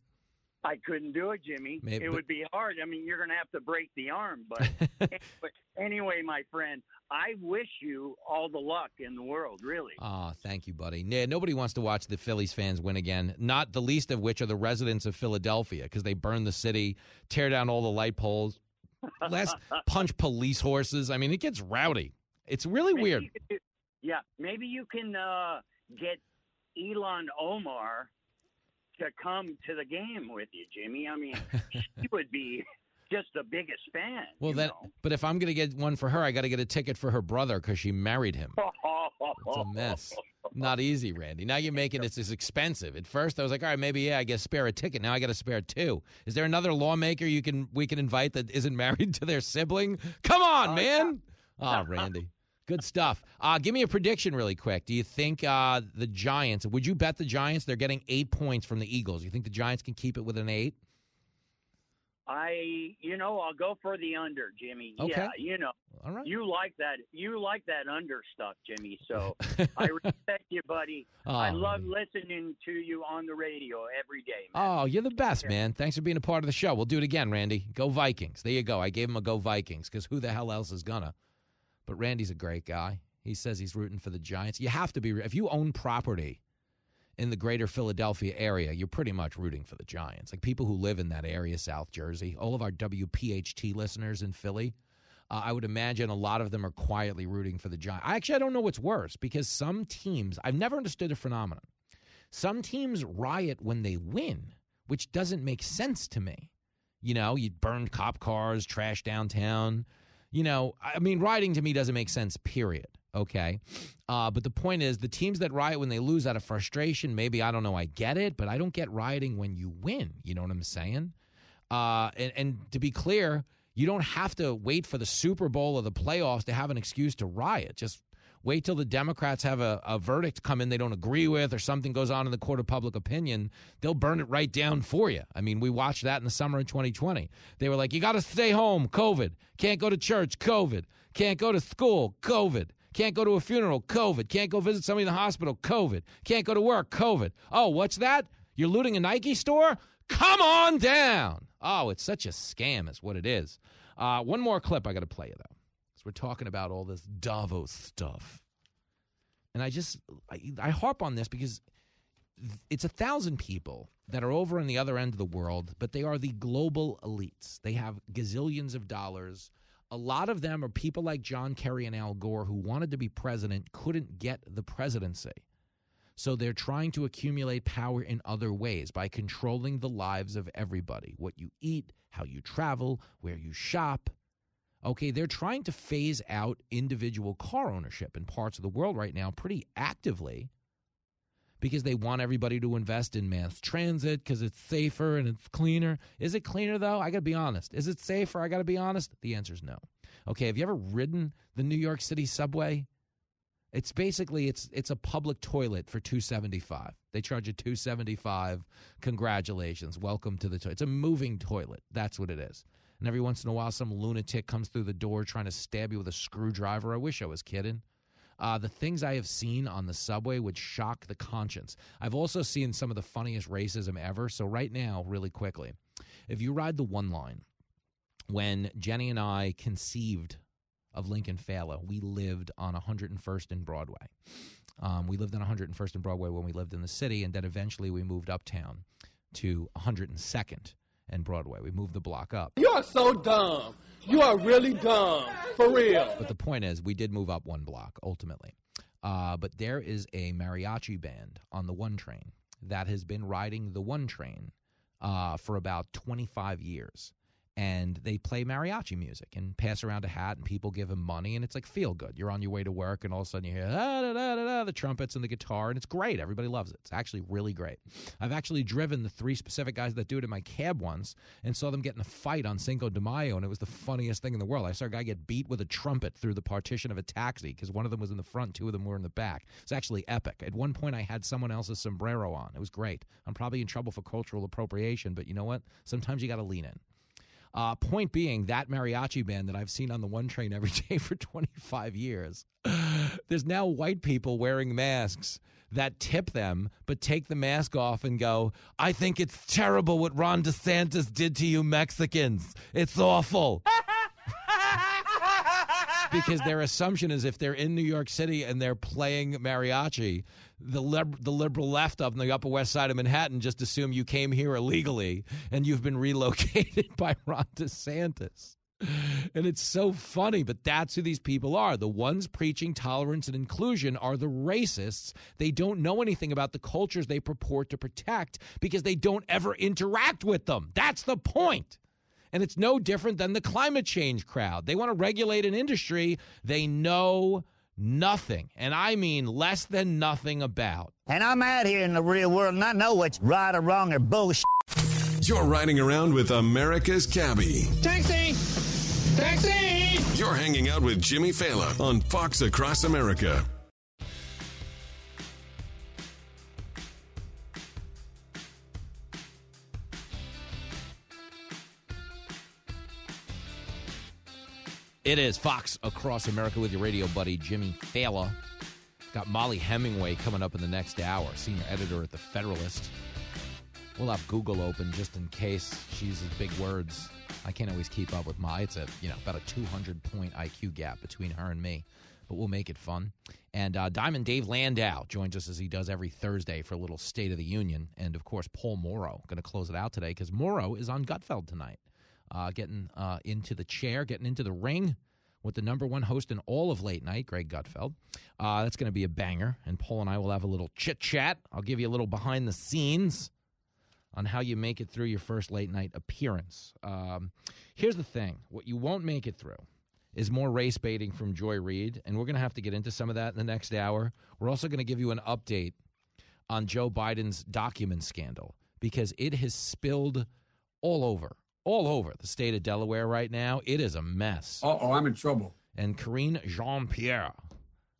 I couldn't do it, Jimmy. Maybe- it would be hard. I mean, you're going to have to break the arm. But, *laughs* but anyway, my friend, I wish you all the luck in the world, really. Oh, thank you, buddy. Yeah, nobody wants to watch the Phillies fans win again. Not the least of which are the residents of Philadelphia because they burn the city, tear down all the light poles, last *laughs* punch police horses. I mean, it gets rowdy. It's really Maybe weird. could yeah, maybe you can uh, get Ilhan Omar to come to the game with you, Jimmy. I mean, *laughs* she would be just the biggest fan. Well, then, but if I'm going to get one for her, I got to get a ticket for her brother because she married him. It's a mess. Not easy, Randy. Now you're making it this expensive. At first, I was like, all right, maybe yeah, I guess spare a ticket. Now I got to spare two. Is there another lawmaker you can we can invite that isn't *laughs* married to their sibling? Come on, uh, man. Oh, Randy. Good stuff. Uh, give me a prediction really quick. Do you think uh, the Giants, would you bet the Giants? They're getting eight points from the Eagles. You think the Giants can keep it with an eight? I, you know, I'll go for the under, Jimmy. Okay. Yeah, you know, All right. you like that. You like that under stuff, Jimmy. So *laughs* I respect you, buddy. I Oh, love listening to you on the radio every day. Oh, you're the best, man. Thanks for being a part of the show. We'll do it again, Randy. Go Vikings. There you go. I gave him a go Vikings because who the hell else is gonna? But Randy's a great guy. He says he's rooting for the Giants. You have to be. If you own property in the greater Philadelphia area, you're pretty much rooting for the Giants. Like people who live in that area, South Jersey, all of our WPHT listeners in Philly, uh, I would imagine a lot of them are quietly rooting for the Giants. I actually I don't know what's worse because some teams I've never understood the phenomenon. Some teams riot when they win, which doesn't make sense to me. You know, you burned cop cars, trash downtown. You know, I mean, rioting to me doesn't make sense, period. Okay. Uh, but the point is, the teams that riot when they lose out of frustration, maybe, I don't know, I get it, but I don't get rioting when you win. You know what I'm saying? Uh, and, and to be clear, you don't have to wait for the Super Bowl or the playoffs to have an excuse to riot. Just wait till the Democrats have a, a verdict come in they don't agree with or something goes on in the court of public opinion. They'll burn it right down for you. I mean, we watched that in the summer of 2020. They were like, you got to stay home, COVID. Can't go to church, COVID. Can't go to school, COVID. Can't go to a funeral, COVID. Can't go visit somebody in the hospital, COVID. Can't go to work, COVID. Oh, what's that? You're looting a Nike store? Come on down. Oh, it's such a scam, is what it is. Uh, one more clip I got to play you, though. We're talking about all this Davos stuff. And I just, I, I harp on this because it's a thousand people that are over on the other end of the world, but they are the global elites. They have gazillions of dollars. A lot of them are people like John Kerry and Al Gore who wanted to be president, couldn't get the presidency. So they're trying to accumulate power in other ways by controlling the lives of everybody what you eat, how you travel, where you shop. Okay, they're trying to phase out individual car ownership in parts of the world right now pretty actively because they want everybody to invest in mass transit because it's safer and it's cleaner. Is it cleaner though? I got to be honest. Is it safer? I got to be honest. The answer is no. Okay, have you ever ridden the New York City subway? It's basically it's it's a public toilet for 275. They charge you 275. Congratulations. Welcome to the toilet. It's a moving toilet. That's what it is. And every once in a while some lunatic comes through the door trying to stab you with a screwdriver. I wish I was kidding. Uh, the things I have seen on the subway would shock the conscience. I've also seen some of the funniest racism ever. So, right now, really quickly, if you ride the one line, when Jenny and I conceived of Lincoln Failla, we lived on 101st and Broadway. Um, we lived on 101st and Broadway when we lived in the city, and then eventually we moved uptown to 102nd and Broadway. We moved the block up. You are so dumb. You are really dumb. For real. But the point is, we did move up one block ultimately. Uh, but there is a mariachi band on the one train that has been riding the one train uh, for about 25 years. And they play mariachi music and pass around a hat and people give them money and it's like feel good. You're on your way to work and all of a sudden you hear ah, da, da, da, the trumpets and the guitar and it's great. Everybody loves it. It's actually really great. I've actually driven the three specific guys that do it in my cab once and saw them get in a fight on Cinco de Mayo and it was the funniest thing in the world. I saw a guy get beat with a trumpet through the partition of a taxi because one of them was in the front, two of them were in the back. It's actually epic. At one point I had someone else's sombrero on. It was great. I'm probably in trouble for cultural appropriation, but you know what? Sometimes you got to lean in. Uh, point being, that mariachi band that I've seen on the one train every *laughs* day for 25 years, *sighs* there's now white people wearing masks that tip them, but take the mask off and go, I think it's terrible what Ron DeSantis did to you Mexicans. It's awful. *laughs* because their assumption is if they're in New York City and they're playing mariachi, the lib- the liberal left of the Upper West Side of Manhattan just assume you came here illegally and you've been relocated *laughs* by Ron DeSantis. And it's so funny, but that's who these people are. The ones preaching tolerance and inclusion are the racists. They don't know anything about the cultures they purport to protect because they don't ever interact with them. That's the point. And it's no different than the climate change crowd. They want to regulate an industry they know nothing, and I mean less than nothing about. And I'm out here in the real world and I know what's right or wrong or bullshit. You're riding around with America's cabbie. Taxi! Taxi! You're hanging out with Jimmy Failla on Fox Across America. It is Fox Across America with your radio buddy, Jimmy Failla. Got Mollie Hemingway coming up in the next hour, senior editor at The Federalist. We'll have Google open just in case she uses big words. I can't always keep up with my. It's a you know about a 200 point IQ gap between her and me, but we'll make it fun. And uh, Diamond Dave Landau joins us as he does every Thursday for a little State of the Union, and of course Paul Mauro going to close it out today because Mauro is on Gutfeld tonight, uh, getting uh, into the chair, getting into the ring with the number one host in all of late night, Greg Gutfeld. Uh, that's going to be a banger, and Paul and I will have a little chit chat. I'll give you a little behind the scenes on how you make it through your first late night appearance. Um, here's the thing what you won't make it through is more race baiting from Joy Reid, and we're going to have to get into some of that in the next hour. We're also going to give you an update on Joe Biden's document scandal because it has spilled all over, all over the state of Delaware right now. It is a mess. Uh oh, I'm in trouble. And Karine Jean Pierre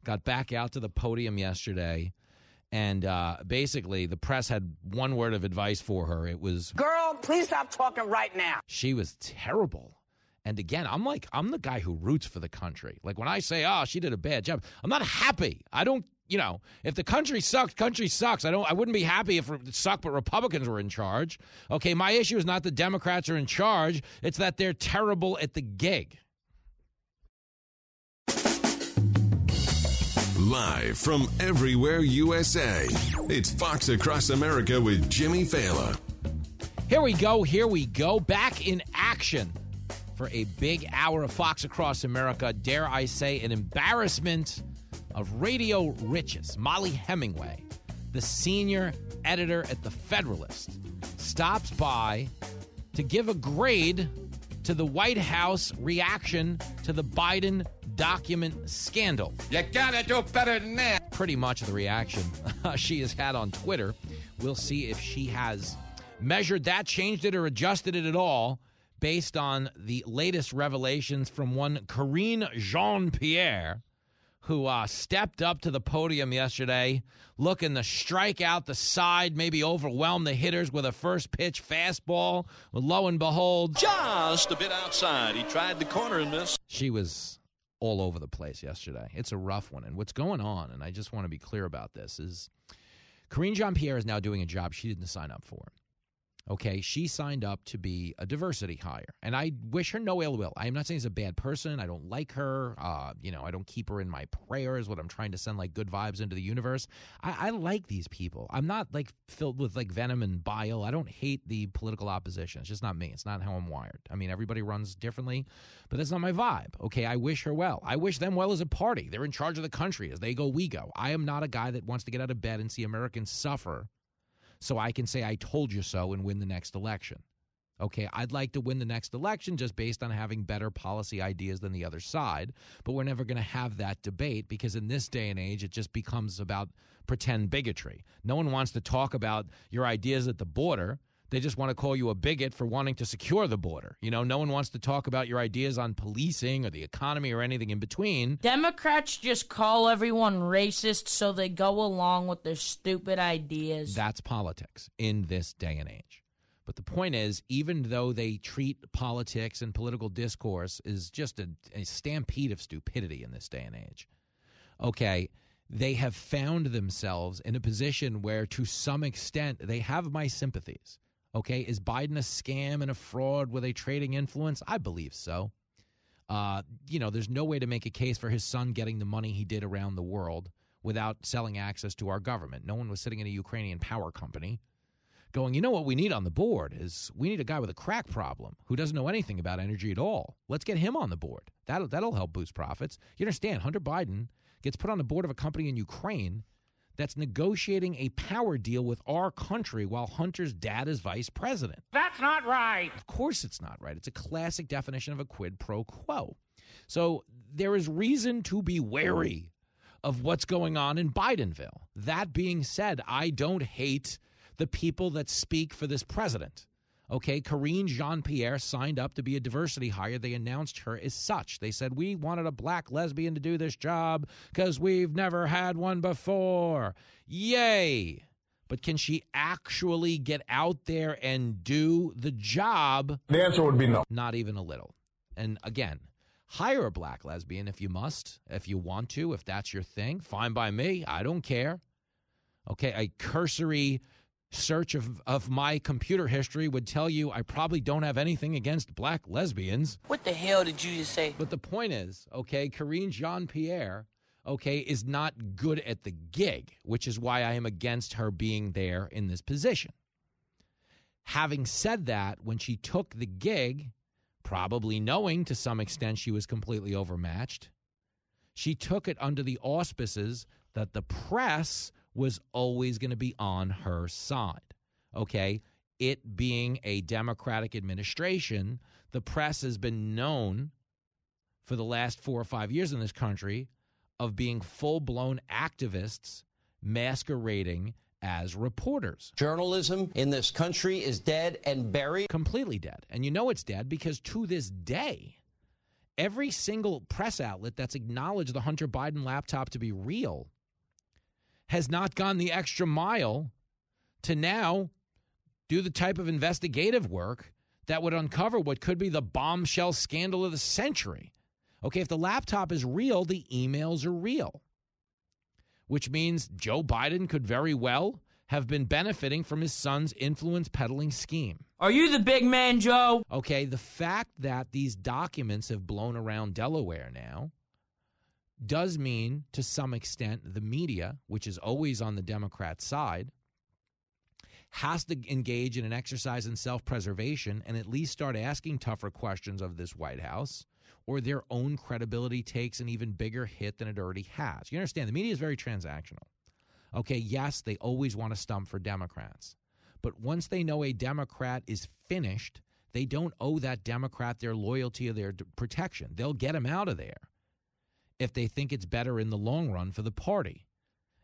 got back out to the podium yesterday. And uh, basically, the press had one word of advice for her. It was, Girl, please stop talking right now. she was terrible. And again, I'm like, I'm the guy who roots for the country. Like when I say, oh, she did a bad job, I'm not happy. I don't, you know, if the country sucks, country sucks. I don't, I wouldn't be happy if it sucked, but Republicans were in charge. Okay, my issue is not the Democrats are in charge, it's that they're terrible at the gig. Live from everywhere USA, it's Fox Across America with Jimmy Failla. Here we go. Here we go. Back in action for a big hour of Fox Across America. Dare I say, an embarrassment of radio riches. Mollie Hemingway, the senior editor at The Federalist, stops by to give a grade to the White House reaction to the Biden document scandal. You gotta do better than that. Pretty much the reaction *laughs* she has had on Twitter. We'll see if she has measured that, changed it, or adjusted it at all based on the latest revelations from one Karine Jean Pierre, who uh, stepped up to the podium yesterday looking to strike out the side, maybe overwhelm the hitters with a first pitch fastball. Well, lo and behold, Just a bit outside. He tried the corner and missed. she was all over the place yesterday. It's a rough one. And what's going on, and I just want to be clear about this, is Karine Jean Pierre is now doing a job she didn't sign up for. Okay, she signed up to be a diversity hire, and I wish her no ill will. I am not saying she's a bad person. I don't like her. Uh, you know, I don't keep her in my prayers. What I'm trying to send like good vibes into the universe. I, I like these people. I'm not like filled with like venom and bile. I don't hate the political opposition. It's just not me. It's not how I'm wired. I mean, everybody runs differently, but that's not my vibe. Okay, I wish her well. I wish them well as a party. They're in charge of the country. As they go, we go. I am not a guy that wants to get out of bed and see Americans suffer so I can say I told you so and win the next election. Okay, I'd like to win the next election just based on having better policy ideas than the other side, but we're never going to have that debate because in this day and age, it just becomes about pretend bigotry. No one wants to talk about your ideas at the border. They just want to call you a bigot for wanting to secure the border. You know, no one wants to talk about your ideas on policing or the economy or anything in between. Democrats just call everyone racist so they go along with their stupid ideas. That's politics in this day and age. But the point is, even though they treat politics and political discourse is just a, a stampede of stupidity in this day and age, okay, they have found themselves in a position where, to some extent, they have my sympathies. Okay, is Biden a scam and a fraud with a trading influence? I believe so. Uh, you know, there's no way to make a case for his son getting the money he did around the world without selling access to our government. No one was sitting in a Ukrainian power company going, you know what we need on the board is we need a guy with a crack problem who doesn't know anything about energy at all. Let's get him on the board. That'll that'll help boost profits. You understand? Hunter Biden gets put on the board of a company in Ukraine that's negotiating a power deal with our country while Hunter's dad is vice president. That's not right. Of course, it's not right. It's a classic definition of a quid pro quo. So there is reason to be wary of what's going on in Bidenville. That being said, I don't hate the people that speak for this president. Okay, Karine Jean Pierre signed up to be a diversity hire. They announced her as such. They said, We wanted a black lesbian to do this job because we've never had one before. Yay! But can she actually get out there and do the job? The answer would be no. Not even a little. And again, hire a black lesbian if you must, if you want to, if that's your thing. Fine by me. I don't care. Okay, a cursory search of, of my computer history would tell you I probably don't have anything against black lesbians. What the hell did you just say? But the point is, okay, Karine Jean Pierre, okay, is not good at the gig, which is why I am against her being there in this position. Having said that, when she took the gig, probably knowing to some extent she was completely overmatched, she took it under the auspices that the press was always going to be on her side. Okay. It being a Democratic administration, the press has been known for the last four or five years in this country of being full blown activists masquerading as reporters. Journalism in this country is dead and buried. Completely dead. And you know it's dead because to this day, every single press outlet that's acknowledged the Hunter Biden laptop to be real has not gone the extra mile to now do the type of investigative work that would uncover what could be the bombshell scandal of the century. Okay, if the laptop is real, the emails are real, which means Joe Biden could very well have been benefiting from his son's influence peddling scheme. Are you the big man, Joe? Okay, the fact that these documents have blown around Delaware now does mean, to some extent, the media, which is always on the Democrat side, has to engage in an exercise in self preservation and at least start asking tougher questions of this White House, or their own credibility takes an even bigger hit than it already has. You understand, the media is very transactional. Okay, yes, they always want to stump for Democrats. But once they know a Democrat is finished, they don't owe that Democrat their loyalty or their protection. They'll get him out of there if they think it's better in the long run for the party.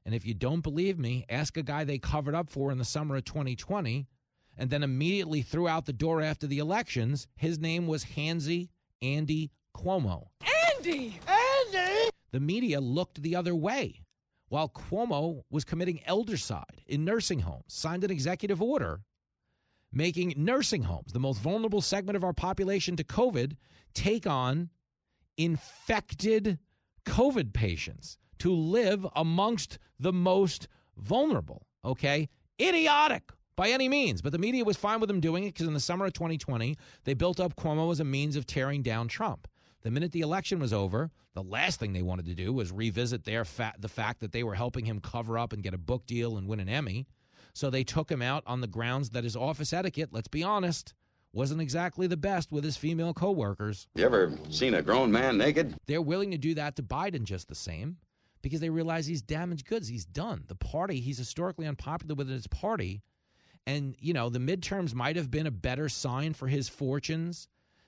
And if you don't believe me, ask a guy they covered up for in the summer of 2020 and then immediately threw out the door after the elections. His name was Hansy Andy Cuomo. Andy! Andy! The media looked the other way while Cuomo was committing eldercide in nursing homes, signed an executive order making nursing homes, the most vulnerable segment of our population to COVID, take on infected COVID patients to live amongst the most vulnerable. Okay? Idiotic by any means. But the media was fine with them doing it because in the summer of 2020, they built up Cuomo as a means of tearing down Trump. The minute the election was over, the last thing they wanted to do was revisit their fa- the fact that they were helping him cover up and get a book deal and win an Emmy. So they took him out on the grounds that his office etiquette, let's be honest, wasn't exactly the best with his female coworkers. You ever seen a grown man naked? They're willing to do that to Biden just the same because they realize he's damaged goods. He's done. The party, he's historically unpopular within his party. And, you know, the midterms might have been a better sign for his fortunes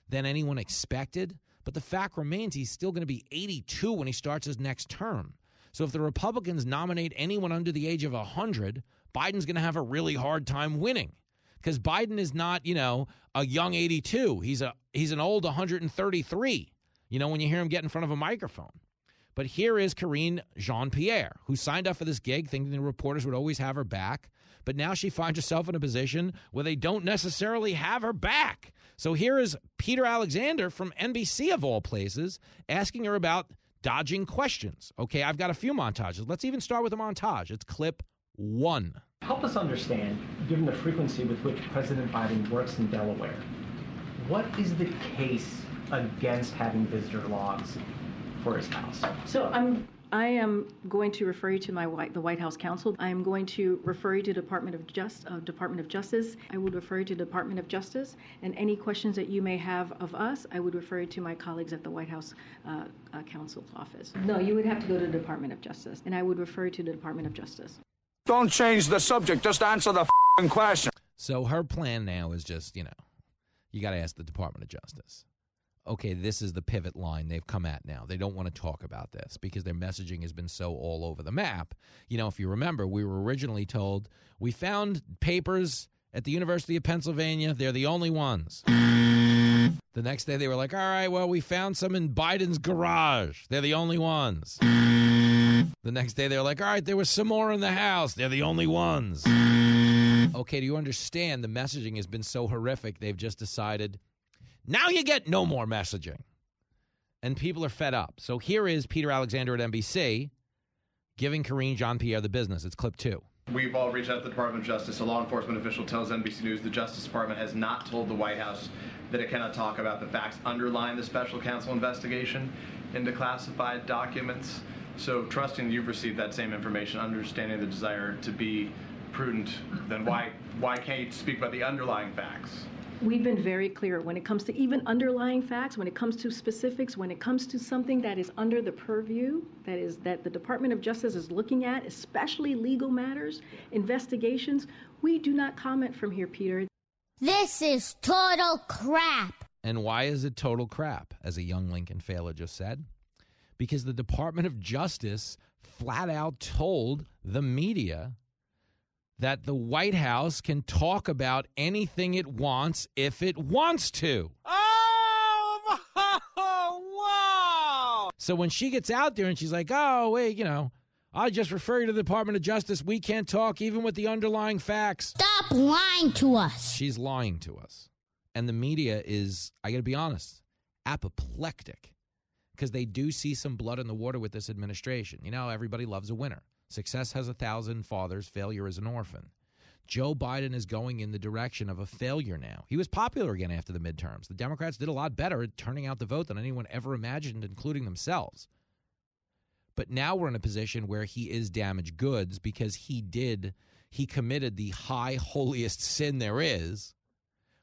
than anyone expected. But the fact remains he's still going to be 82 when he starts his next term. So if the Republicans nominate anyone under the age of 100, Biden's going to have a really hard time winning because Biden is not, you know, a young 82. He's a he's an old 133. You know, when you hear him get in front of a microphone. But here is Karine Jean Pierre, who signed up for this gig thinking the reporters would always have her back. But now she finds herself in a position where they don't necessarily have her back. So here is Peter Alexander from NBC, of all places, asking her about dodging questions. Okay, I've got a few montages. Let's even start with a montage. It's clip one. Help us understand, given the frequency with which President Biden works in Delaware, what is the case against having visitor logs for his house? So I'm I am going to refer you to my White, the White House counsel. I am going to refer you to Department of Just uh, Department of Justice. I would refer you to Department of Justice, and any questions that you may have of us, I would refer you to my colleagues at the White House uh, uh, counsel's office. No, you would have to go to the Department of Justice, and I would refer you to the Department of Justice. Don't change the subject. Just answer the question. So her plan now is just, you know, you got to ask the Department of Justice. Okay, this is the pivot line they've come at now. They don't want to talk about this because their messaging has been so all over the map. You know, if you remember, we were originally told we found papers at the University of Pennsylvania. They're the only ones. The next day they were like, all right, well, we found some in Biden's garage. They're the only ones. The next day they were like, all right, there was some more in the house. They're the only ones. Okay, do you understand? The messaging has been so horrific, they've just decided now you get no more messaging. And people are fed up. So here is Peter Alexander at NBC giving Karine Jean Pierre the business. It's clip two. We've all reached out to the Department of Justice. A law enforcement official tells NBC News the Justice Department has not told the White House that it cannot talk about the facts underlying the special counsel investigation into classified documents. So, trusting you've received that same information, understanding the desire to be prudent, then why why can't you speak about the underlying facts? We've been very clear when it comes to even underlying facts, when it comes to specifics, when it comes to something that is under the purview, that is that the Department of Justice is looking at, especially legal matters, investigations, we do not comment from here, Peter. This is total crap. And why is it total crap, as a young Lincoln Failla just said? Because the Department of Justice flat out told the media that the White House can talk about anything it wants if it wants to. Oh, *laughs* wow! So when she gets out there and she's like, oh, wait, you know, I just refer you to the Department of Justice. We can't talk even with the underlying facts. Stop lying to us. She's lying to us. And the media is, I got to be honest, apoplectic because they do see some blood in the water with this administration. You know, everybody loves a winner. Success has a thousand fathers, failure is an orphan. Joe Biden is going in the direction of a failure now. He was popular again after the midterms. The Democrats did a lot better at turning out the vote than anyone ever imagined, including themselves. But now we're in a position where he is damaged goods because he did, he committed the high, holiest sin there is,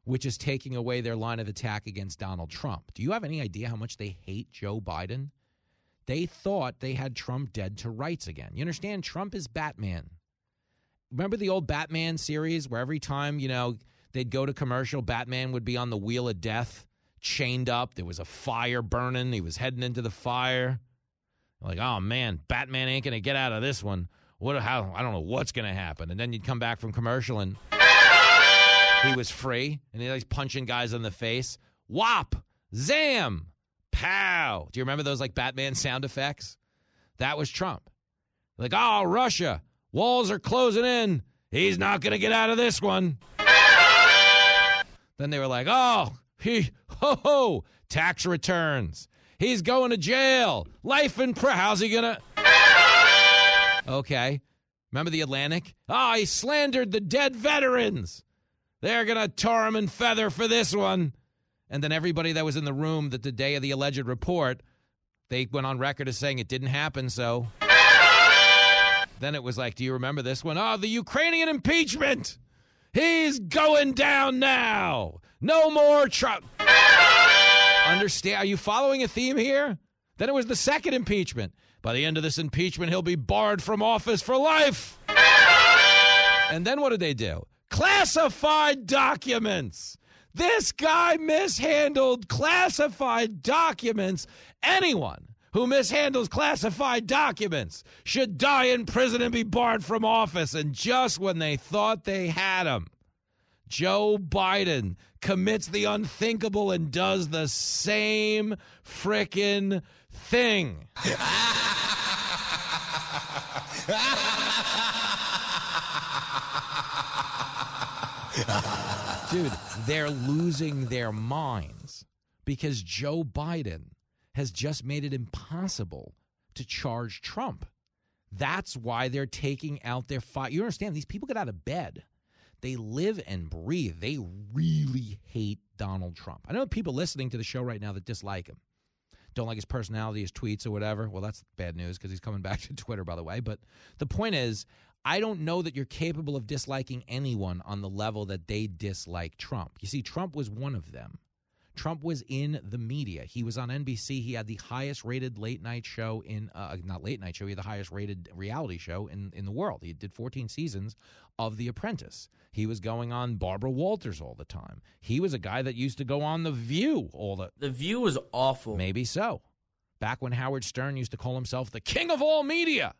which is taking away their line of attack against Donald Trump. Do you have any idea how much they hate Joe Biden? They thought they had Trump dead to rights again. You understand? Trump is Batman. Remember the old Batman series where every time, you know, they'd go to commercial, Batman would be on the wheel of death, chained up. There was a fire burning. He was heading into the fire. Like, oh man, Batman ain't gonna get out of this one. What? How? I don't know what's gonna happen. And then you'd come back from commercial and he was free, and he he's punching guys in the face. Whop, zam, pow. Do you remember those like Batman sound effects? That was Trump. Like, oh, Russia, walls are closing in. He's not gonna get out of this one. then they were like, oh, he, ho ho, tax returns. He's going to jail. Life in prison. How's he going to? Okay. Remember the Atlantic? Ah, oh, he slandered the dead veterans. They're going to tar him and feather for this one. And then everybody that was in the room that the day of the alleged report, they went on record as saying it didn't happen, so. then it was like, do you remember this one? Oh, the Ukrainian impeachment. He's going down now. No more Trump. Understand? Are you following a theme here? Then it was the second impeachment. By the end of this impeachment, he'll be barred from office for life. and then what did they do? Classified documents. This guy mishandled classified documents. Anyone who mishandles classified documents should die in prison and be barred from office. And just when they thought they had him, Joe Biden commits the unthinkable and does the same frickin' thing. *laughs* *laughs* Dude, they're losing their minds because Joe Biden has just made it impossible to charge Trump. That's why they're taking out their fight. You understand? These people get out of bed. They live and breathe. They really hate Donald Trump. I know people listening to the show right now that dislike him, don't like his personality, his tweets, or whatever. Well, that's bad news because he's coming back *laughs* to Twitter, by the way. But the point is, I don't know that you're capable of disliking anyone on the level that they dislike Trump. You see, Trump was one of them. Trump was in the media. He was on NBC. He had the highest rated late night show in, uh, not late night show, he had the highest rated reality show in, in the world. He did 14 seasons of The Apprentice. He was going on Barbara Walters all the time. He was a guy that used to go on The View all the The View was awful. Maybe so. Back when Howard Stern used to call himself the king of all media.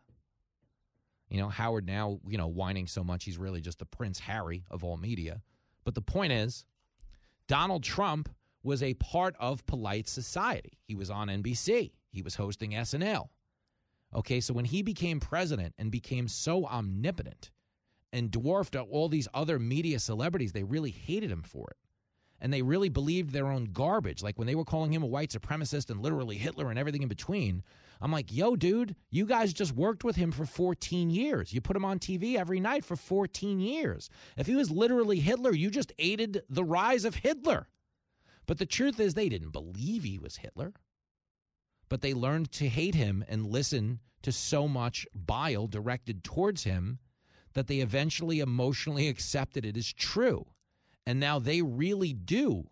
You know, Howard now, you know, whining so much he's really just the Prince Harry of all media. But the point is, Donald Trump was a part of polite society. He was on NBC. He was hosting SNL. Okay, so when he became president and became so omnipotent and dwarfed all these other media celebrities, they really hated him for it. And they really believed their own garbage. Like when they were calling him a white supremacist and literally Hitler and everything in between, I'm like, yo, dude, you guys just worked with him for 14 years. You put him on TV every night for 14 years. If he was literally Hitler, you just aided the rise of Hitler. But the truth is, they didn't believe he was Hitler. But they learned to hate him and listen to so much bile directed towards him that they eventually emotionally *laughs* accepted it as true. And now they really do,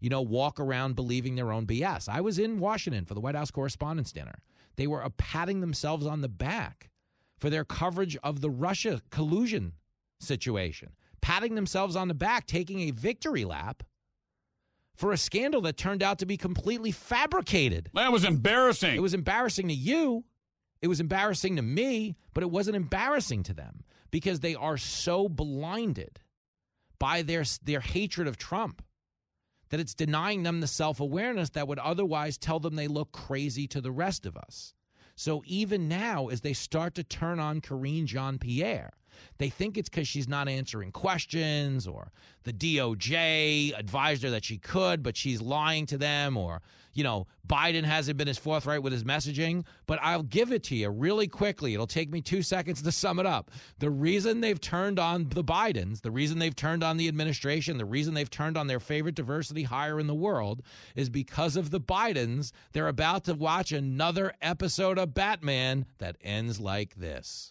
you know, walk around believing their own BS. I was in Washington for the White House Correspondents' Dinner. They were patting themselves on the back for their coverage of the Russia collusion situation, patting themselves on the back, taking a victory lap for a scandal that turned out to be completely fabricated. That was embarrassing. It was embarrassing to you. It was embarrassing to me, but it wasn't embarrassing to them because they are so blinded by their their hatred of Trump that it's denying them the self-awareness that would otherwise tell them they look crazy to the rest of us. So even now as they start to turn on Karine Jean-Pierre, they think it's because she's not answering questions or the DOJ advised her that she could, but she's lying to them, or, you know, Biden hasn't been as forthright with his messaging. But I'll give it to you really quickly. It'll take me two seconds to sum it up. The reason they've turned on the Bidens, the reason they've turned on the administration, the reason they've turned on their favorite diversity hire in the world is because of the Bidens. They're about to watch another episode of Batman that ends like this.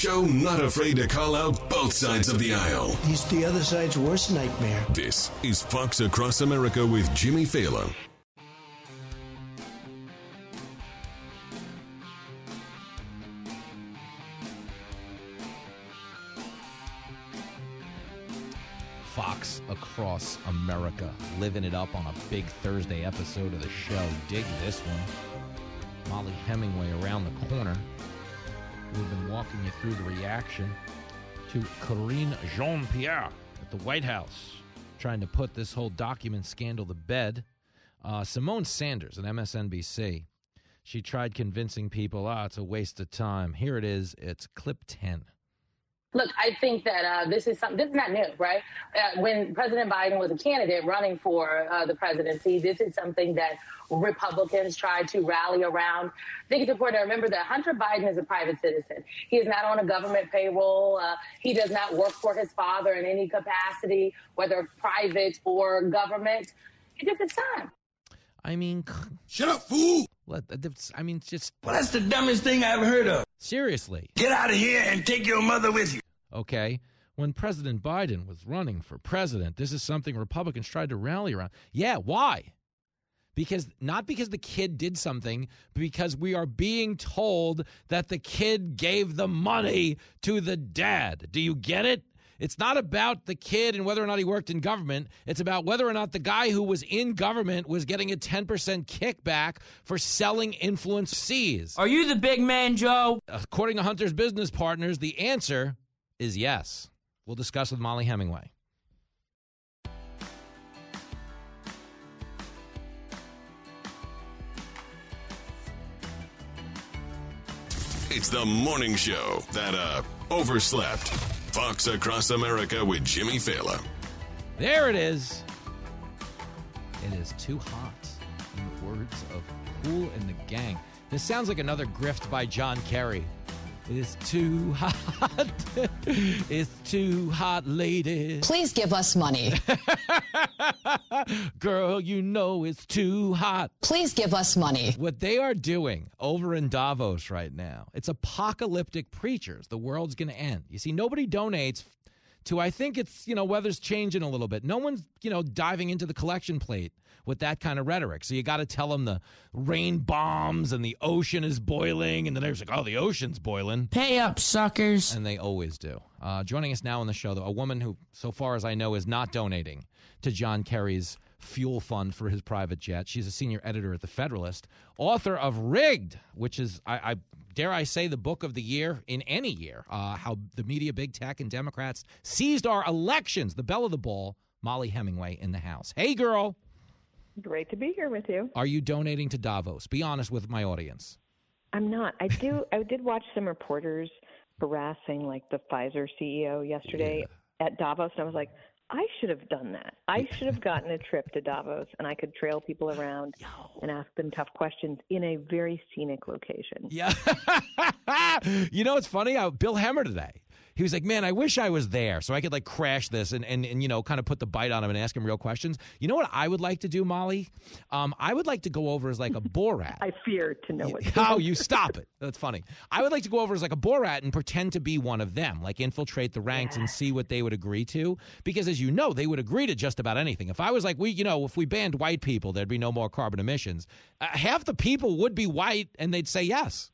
Show not afraid to call out both sides of the aisle. He's the other side's worst nightmare. This is Fox Across America with Jimmy Failla. Fox Across America, living it up on a big Thursday episode of the show. Dig this one. Mollie Hemingway around the corner. We've been walking you through the reaction to Karine Jean Pierre at the White House, trying to put this whole document scandal to bed. Uh, Symone Sanders at MSNBC. She tried convincing people, ah, it's a waste of time. Here it is. It's clip 10. Look, I think that uh, this is something. This is not new, right? Uh, when President Biden was a candidate running for uh, the presidency, this is something that Republicans tried to rally around. I think it's important to remember that Hunter Biden is a private citizen. He is not on a government payroll. Uh, he does not work for his father in any capacity, whether private or government. It's just his son. I mean, shut up, fool. I mean, just. Well, that's the dumbest thing I've heard of. Seriously. Get out of here and take your mother with you. Okay. When President Biden was running for president, this is something Republicans tried to rally around. Yeah, why? Because not because the kid did something, but because we are being told that the kid gave the money to the dad. Do you get it? It's not about the kid and whether or not he worked in government. It's about whether or not the guy who was in government was getting a 10% kickback for selling influence C's. Are you the big man, Joe? According to Hunter's business partners, the answer is yes. We'll discuss with Mollie Hemingway. It's the morning show that uh overslept. Fox Across America with Jimmy Failla. There it is. It is too hot, in the words of Kool and the Gang. This sounds like another grift by John Kerry. It is too hot. *laughs* it's too hot, lady. Please give us money. *laughs* Girl, you know it's too hot. Please give us money. What they are doing over in Davos right now, it's apocalyptic preachers. The world's going to end. You see, nobody donates I think it's, you know, weather's changing a little bit. No one's, you know, diving into the collection plate with that kind of rhetoric. So you got to tell them the rain bombs and the ocean is boiling. And then they're like, oh, the ocean's boiling. Pay up, suckers. And they always do. Uh, joining us now on the show, though, a woman who, so far as I know, is not donating to John Kerry's fuel fund for his private jet. She's a senior editor at The Federalist, author of Rigged, which is, I, I dare I say, the book of the year in any year. Uh, how the media, big tech, and Democrats seized our elections. The bell of the ball, Mollie Hemingway in the house. Hey, girl. Great to be here with you. Are you donating to Davos? Be honest with my audience. I'm not. I do. *laughs* I did watch some reporters harassing like the Pfizer CEO yesterday yeah. at Davos, and I was like, I should have done that. I should have gotten a trip to Davos, and I could trail people around and ask them tough questions in a very scenic location. Yeah. *laughs* you know, it's funny. I, Bill Hemmer today he was like, man, I wish I was there so I could like crash this and, and, and you know, kind of put the bite on him and ask him real questions. You know what I would like to do, Mollie? Um, I would like to go over as like a Borat. *laughs* I fear to know what. How *laughs* oh, you stop it? That's funny. I would like to go over as like a Borat and pretend to be one of them, like infiltrate the ranks yeah. and see what they would agree to. Because as you know, they would agree to just about anything. If I was like, we, you know, if we banned white people, there'd be no more carbon emissions. Uh, half the people would be white and they'd say yes.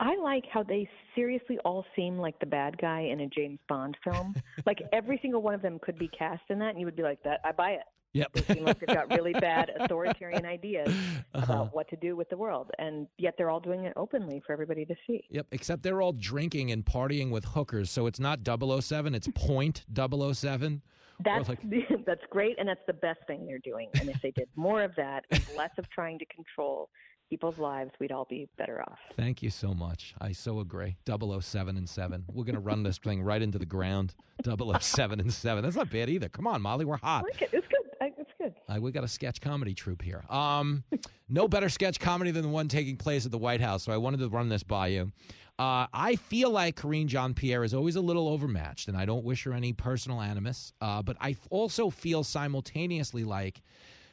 I like how they seriously all seem like the bad guy in a James Bond film. *laughs* like every single one of them could be cast in that, and you would be like, "That I buy it." Yep. They seem like they've got really bad authoritarian *laughs* ideas uh-huh. about what to do with the world, and yet they're all doing it openly for everybody to see. Yep. Except they're all drinking and partying with hookers, so it's not 007, it's point 007. That's like... *laughs* that's great, and that's the best thing they're doing. And if they did more of that, and less of trying to control people's lives, we'd all be better off. Thank you so much. I so agree. 007 and 7. We're going to run this thing right into the ground. 007 and 7. That's not bad either. Come on, Mollie. We're hot. I like it. It's good. I, it's good. We got a sketch comedy troupe here. Um, no better sketch comedy than the one taking place at the White House. So I wanted to run this by you. Uh, I feel like Karine Jean Pierre is always a little overmatched, and I don't wish her any personal animus. Uh, but I also feel simultaneously like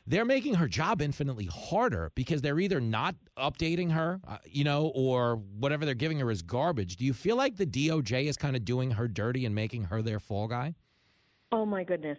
they're making her job infinitely harder because they're either not updating her, uh, you know, or whatever they're giving her is garbage. Do you feel like the DOJ is kind of doing her dirty and making her their fall guy? Oh my goodness.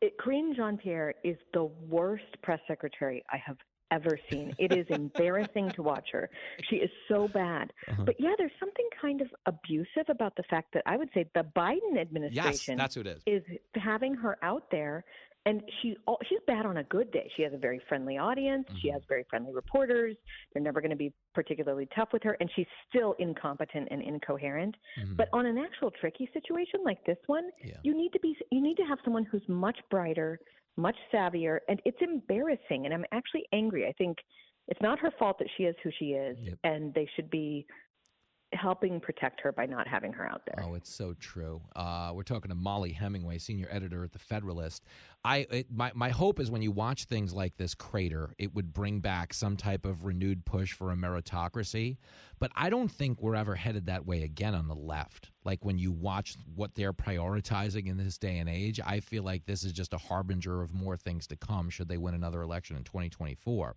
It, Karine Jean Pierre is the worst press secretary I have ever seen. It is embarrassing to watch her. She is so bad. Uh-huh. But yeah, there's something kind of abusive about the fact that I would say the Biden administration yes, that's who it is. is having her out there and she oh, she's bad on a good day. She has a very friendly audience. She mm-hmm. has very friendly reporters. They're never going to be particularly tough with her, and she's still incompetent and incoherent. Mm-hmm. But on an actual tricky situation like this one, you need to be you need to have someone who's much brighter, much savvier, and it's embarrassing. And I'm actually angry. I think it's not her fault that she is who she is, and they should be helping protect her by not having her out there. Oh, it's so true. Uh, we're talking to Mollie Hemingway, senior editor at the Federalist. I it, my my hope is when you watch things like this crater, it would bring back some type of renewed push for a meritocracy. But I don't think we're ever headed that way again on the left. Like when you watch what they're prioritizing in this day and age, I feel like this is just a harbinger of more things to come should they win another election in 2024.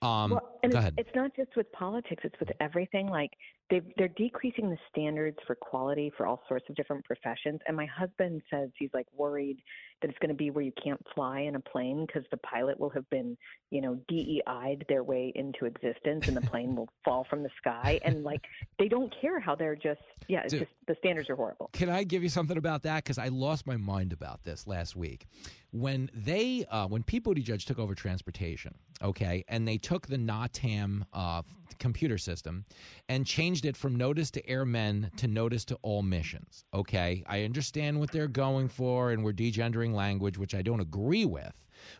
Um, well, and go it's, ahead. it's not just with politics; it's with everything. Like they they're decreasing the standards for quality for all sorts of different professions. And my husband says he's like worried that it's going to be where you can't fly in a plane because the pilot will have been, you know, DEI'd their way into existence, and the plane will *laughs* fall from the sky. And like they don't care how they're just yeah, it's Dude. just the standards are horrible. Can I give you something about that? Because I lost my mind about this last week. When they, uh, when Pete Buttigieg took over transportation, okay, and they took the NOTAM uh, computer system and changed it from notice to airmen to notice to all missions, okay? I understand what they're going for, and we're degendering language, which I don't agree with.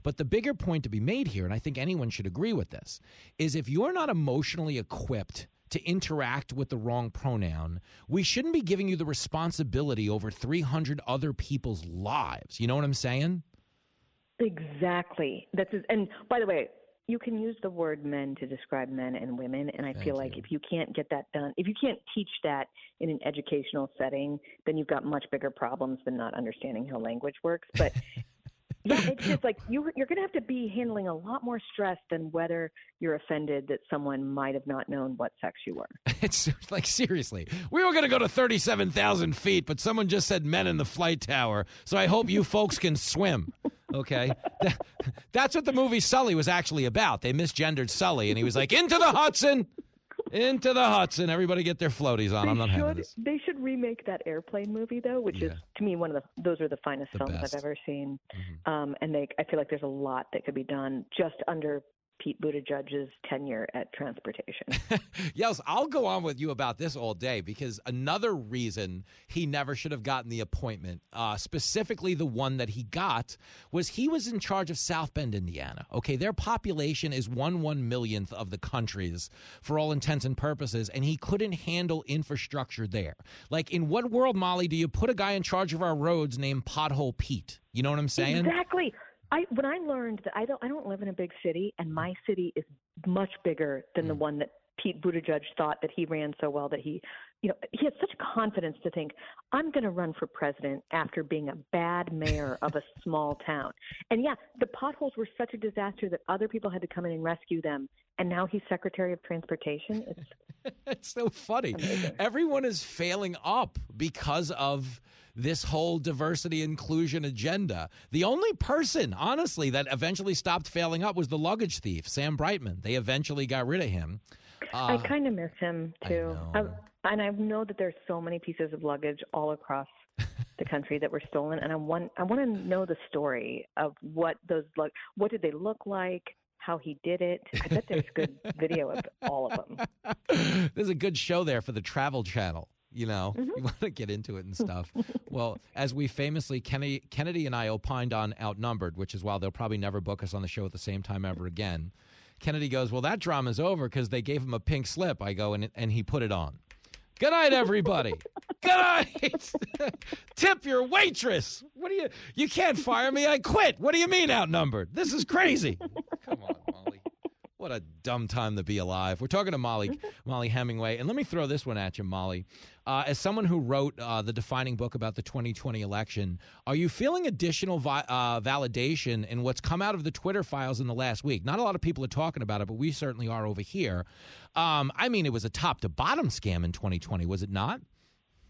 But the bigger point to be made here, and I think anyone should agree with this, is if you're not emotionally equipped to interact with the wrong pronoun, we shouldn't be giving you the responsibility over 300 other people's lives. You know what I'm saying? Exactly. That's and by the way, you can use the word men to describe men and women, and I Thank feel like if you can't get that done, if you can't teach that in an educational setting, then you've got much bigger problems than not understanding how language works. But *laughs* *laughs* yeah, it's just like you you're going to have to be handling a lot more stress than whether you're offended that someone might have not known what sex you were. *laughs* It's like seriously, we were going to go to 37,000 feet, but someone just said men in the flight tower. So I hope you folks can swim. Okay, *laughs* That- that's what the movie Sully was actually about. They misgendered Sully, and he was like, "Into the Hudson, into the Hudson." Everybody get their floaties on. They I'm not having should this. they should remake that airplane movie though, which is to me one of the those are the finest The films best. I've ever seen. Mm-hmm. Um, and they I feel like there's a lot that could be done just under Pete Buttigieg's tenure at transportation. *laughs* Yes, I'll go on with you about this all day because another reason he never should have gotten the appointment, uh, specifically the one that he got, was he was in charge of South Bend, Indiana. Okay, their population is one one millionth of the country's for all intents and purposes, and he couldn't handle infrastructure there. Like, in what world, Mollie, do you put a guy in charge of our roads named Pothole Pete? You know what I'm saying? Exactly. I when I learned that I don't I don't live in a big city and my city is much bigger than Mm. the one that Pete Buttigieg thought that he ran so well that he you know he had such confidence to think I'm going to run for president after being a bad mayor of a *laughs* small town. And yeah, the potholes were such a disaster that other people had to come in and rescue them. And now he's secretary of transportation. It's *laughs* it's so funny. Everyone is failing up because of this whole diversity inclusion agenda. The only person, honestly, that eventually stopped failing up was the luggage thief, Sam Brightman. They eventually got rid of him. I Uh, kind of miss him too. I and I know that there's so many pieces of luggage all across the *laughs* country that were stolen, and I want I want to know the story of what those look. what did they look like, how he did it. I bet there's good *laughs* video of all of them. There's a good show there for the Travel Channel. You know, Mm-hmm. you *laughs* want to get into it and *laughs* stuff. well, as we famously, Kennedy, Kennedy and I opined on Outnumbered, which is why they'll probably never book us on the show at the same time ever again. Kennedy goes, Well, that drama's over because they gave him a pink slip. I go, and, and he put it on. Good night, everybody. *laughs* Good night. Tip your waitress. What do you? You can't fire me. I quit. What do you mean outnumbered? This is crazy. Come on. What a dumb time to be alive. We're talking to Mollie, *laughs* Mollie Hemingway, and let me throw this one at you, Mollie. Uh, as someone who wrote uh, the defining book about the 2020 election, are you feeling additional vi- uh, validation in what's come out of the Twitter files in the last week? Not a lot of people are talking about it, but we certainly are over here. Um, I mean, it was a top to bottom scam in 2020, was it not?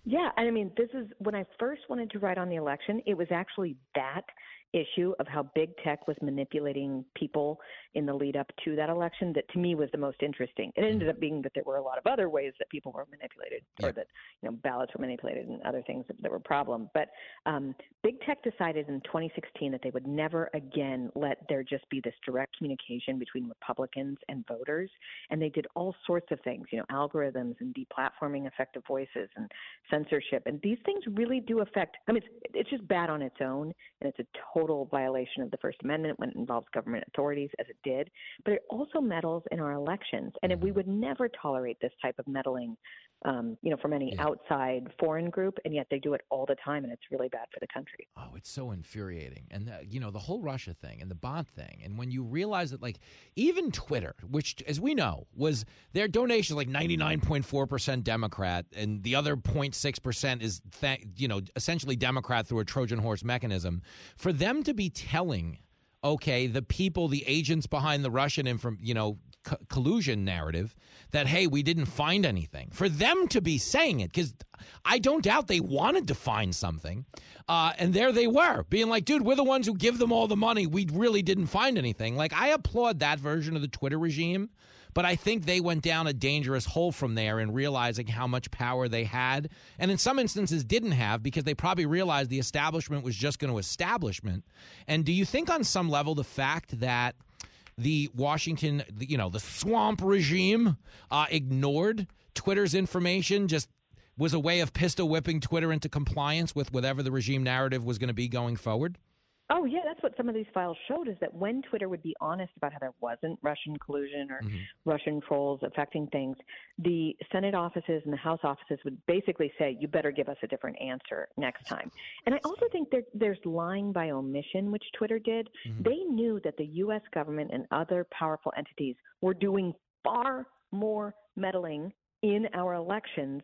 Yeah, and I mean, this is when I first wanted to write on the election, it was actually that issue of how big tech was manipulating people in the lead up to that election that to me was the most interesting. It ended up being that there were a lot of other ways that people were manipulated or that you know ballots were manipulated and other things that, that were a problem. But um, big tech decided in 2016 that they would never again let there just be this direct communication between Republicans and voters, and they did all sorts of things, you know, algorithms and deplatforming effective voices and censorship, and these things really do affect. I mean, it's, it's just bad on its own, and it's a total violation of the First Amendment when it involves government authorities, as it did. But it also meddles in our elections, and if we would never tolerate this type of meddling, um, you know, from any outside foreign group, and yet they do it all the time, and it's really bad for the country. Oh, it's so infuriating. And, the, you know, the whole Russia thing and the bot thing. And when you realize that, like, even Twitter, which, as we know, was their donation like 99.4% Democrat, and the other 0.6% is, th- you know, essentially Democrat through a Trojan horse mechanism, for them to be telling, okay, the people, the agents behind the Russian, inform, you know, co- collusion narrative that hey we didn't find anything. For them to be saying it because i don't doubt they wanted to find something uh, and there they were being like dude we're the ones who give them all the money. We really didn't find anything. Like i applaud that version of the twitter regime but I think they went down a dangerous hole from there in realizing how much power they had, and in some instances didn't have because they probably realized the establishment was just going to establishment. And do you think, on some level, the fact that the Washington, you know, the swamp regime uh, ignored Twitter's information, just was a way of pistol whipping Twitter into compliance with whatever the regime narrative was going to be going forward? Oh yeah, that's what some of these files showed is that when Twitter would be honest about how there wasn't Russian collusion or Mm-hmm. Russian trolls affecting things, the Senate offices and the House offices would basically say, "You better give us a different answer next time." And I also think there, there's lying by omission, which Twitter did. Mm-hmm. They knew that the U.S. government and other powerful entities were doing far more meddling in our elections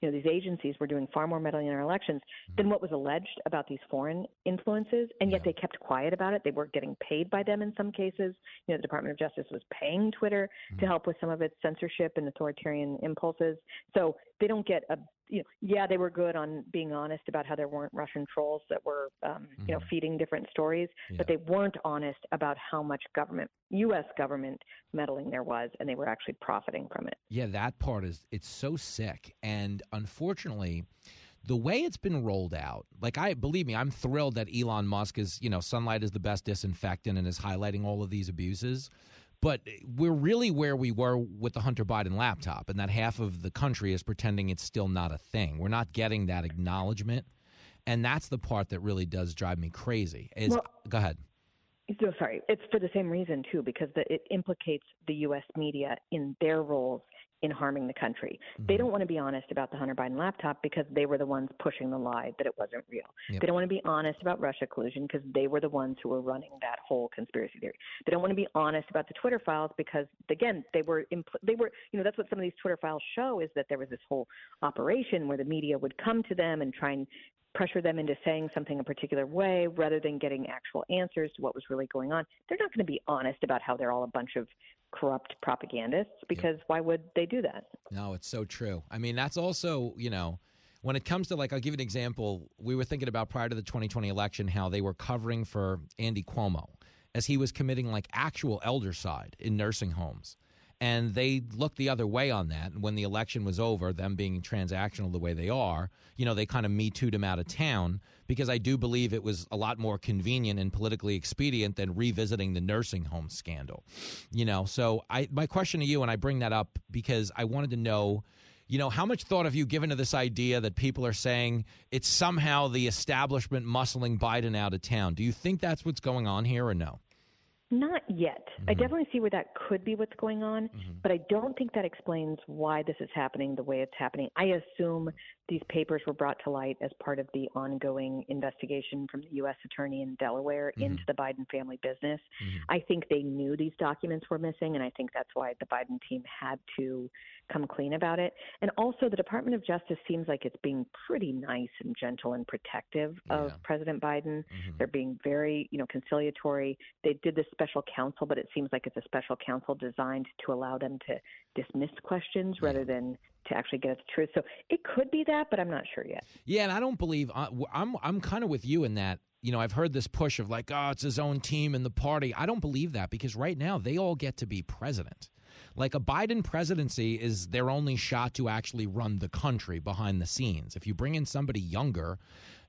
you know, these agencies were doing far more meddling in our elections mm-hmm. than what was alleged about these foreign influences, and yet they kept quiet about it. They were getting paid by them in some cases. You know, the Department of Justice was paying Twitter to mm-hmm. help with some of its censorship and authoritarian impulses. So they don't get a, you know, yeah, they were good on being honest about how there weren't Russian trolls that were, um, you know, feeding different stories, but they weren't honest about how much government, U.S. government meddling there was, and they were actually profiting from it. Yeah, that part is it's so sick. And unfortunately, the way it's been rolled out, like I believe me, I'm thrilled that Elon Musk is, you know, sunlight is the best disinfectant and is highlighting all of these abuses. But we're really where we were with the Hunter Biden laptop, and that half of the country is pretending it's still not a thing. We're not getting that acknowledgement. And that's the part that really does drive me crazy. Is Well- go ahead. So sorry, it's for the same reason too, because the, it implicates the U.S. media in their roles in harming the country. Mm-hmm. They don't want to be honest about the Hunter Biden laptop because they were the ones pushing the lie that it wasn't real. Yep. They don't want to be honest about Russia collusion because they were the ones who were running that whole conspiracy theory. They don't want to be honest about the Twitter files because again, they were impl- they were you know that's what some of these Twitter files show is that there was this whole operation where the media would come to them and try and pressure them into saying something a particular way rather than getting actual answers to what was really going on. They're not going to be honest about how they're all a bunch of corrupt propagandists because why would they do that? No, it's so true. I mean, that's also, you know, when it comes to like, I'll give an example. We were thinking about prior to the 2020 election how they were covering for Andy Cuomo as he was committing like actual elder side in nursing homes. And they looked the other way on that. And when the election was over, them being transactional the way they are, you know, they kind of me too'd him out of town because I do believe it was a lot more convenient and politically expedient than revisiting the nursing home scandal. You know, so I my question to you, and I bring that up because I wanted to know you know, how much thought have you given to this idea that people are saying it's somehow the establishment muscling Biden out of town? Do you think that's what's going on here or no? Not yet. I mm-hmm. definitely see where that could be what's going on, mm-hmm. but I don't think that explains why this is happening the way it's happening. I assume these papers were brought to light as part of the ongoing investigation from the U.S. Attorney in Delaware mm-hmm. into the Biden family business. Mm-hmm. I think they knew these documents were missing, and I think that's why the Biden team had to come clean about it. And also, the Department of Justice seems like it's being pretty nice and gentle and protective of President Biden. Mm-hmm. They're being very, you know, conciliatory. They did this special counsel, but it seems like it's a special counsel designed to allow them to dismiss questions rather than to actually get at the truth. So it could be that, but I'm not sure yet. Yeah, and I don't believe I- I'm. I'm kind of with you in that. You know, I've heard this push of like, oh, it's his own team and the party. I don't believe that because right now they all get to be president. Like a Biden presidency is their only shot to actually run the country behind the scenes. If you bring in somebody younger,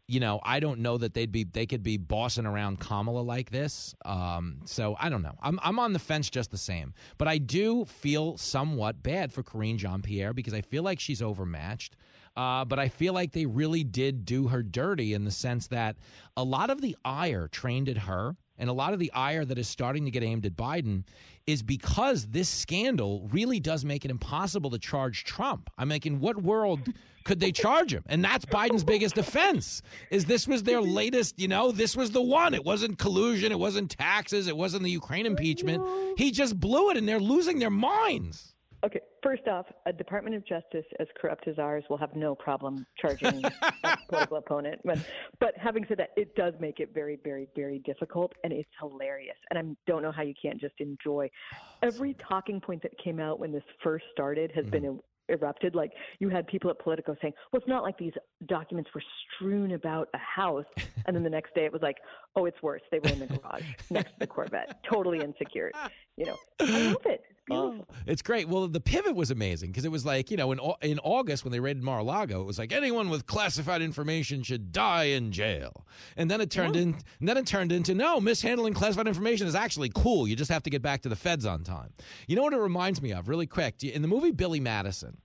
you know, I don't know that they'd be they could be bossing around Kamala like this. Um, so I don't know. I'm I'm on the fence just the same. But I do feel somewhat bad for Karine Jean Pierre because I feel like she's overmatched. Uh, but I feel like they really did do her dirty in the sense that a lot of the ire trained at her and a lot of the ire that is starting to get aimed at Biden is because this scandal really does make it impossible to charge Trump. I'm like, in what world could they charge him? And that's Biden's biggest defense Is this was their latest, you know, this was the one. It wasn't collusion, it wasn't taxes, it wasn't the Ukraine impeachment. He just blew it and they're losing their minds. Okay, first off, a Department of Justice as corrupt as ours will have no problem charging *laughs* a political opponent. But, but having said that, it does make it very, very, very difficult, and it's hilarious. And I don't know how you can't just enjoy *sighs* every talking point that came out when this first started has been er- erupted. Like you had people at Politico saying, "Well, it's not like these documents were strewn about a house," and then the next day it was like, "Oh, it's worse. They were in the garage *laughs* next to the Corvette, totally insecure. You know, I *laughs* love it. Oh, beautiful. It's great. Well, the pivot was amazing because it was like, you know, in, in August when they raided Mar a Lago, it was like anyone with classified information should die in jail. And then it turned in, and then it turned into no, mishandling classified information is actually cool. You just have to get back to the feds on time. You know what it reminds me of, really quick? In the movie Billy Madison,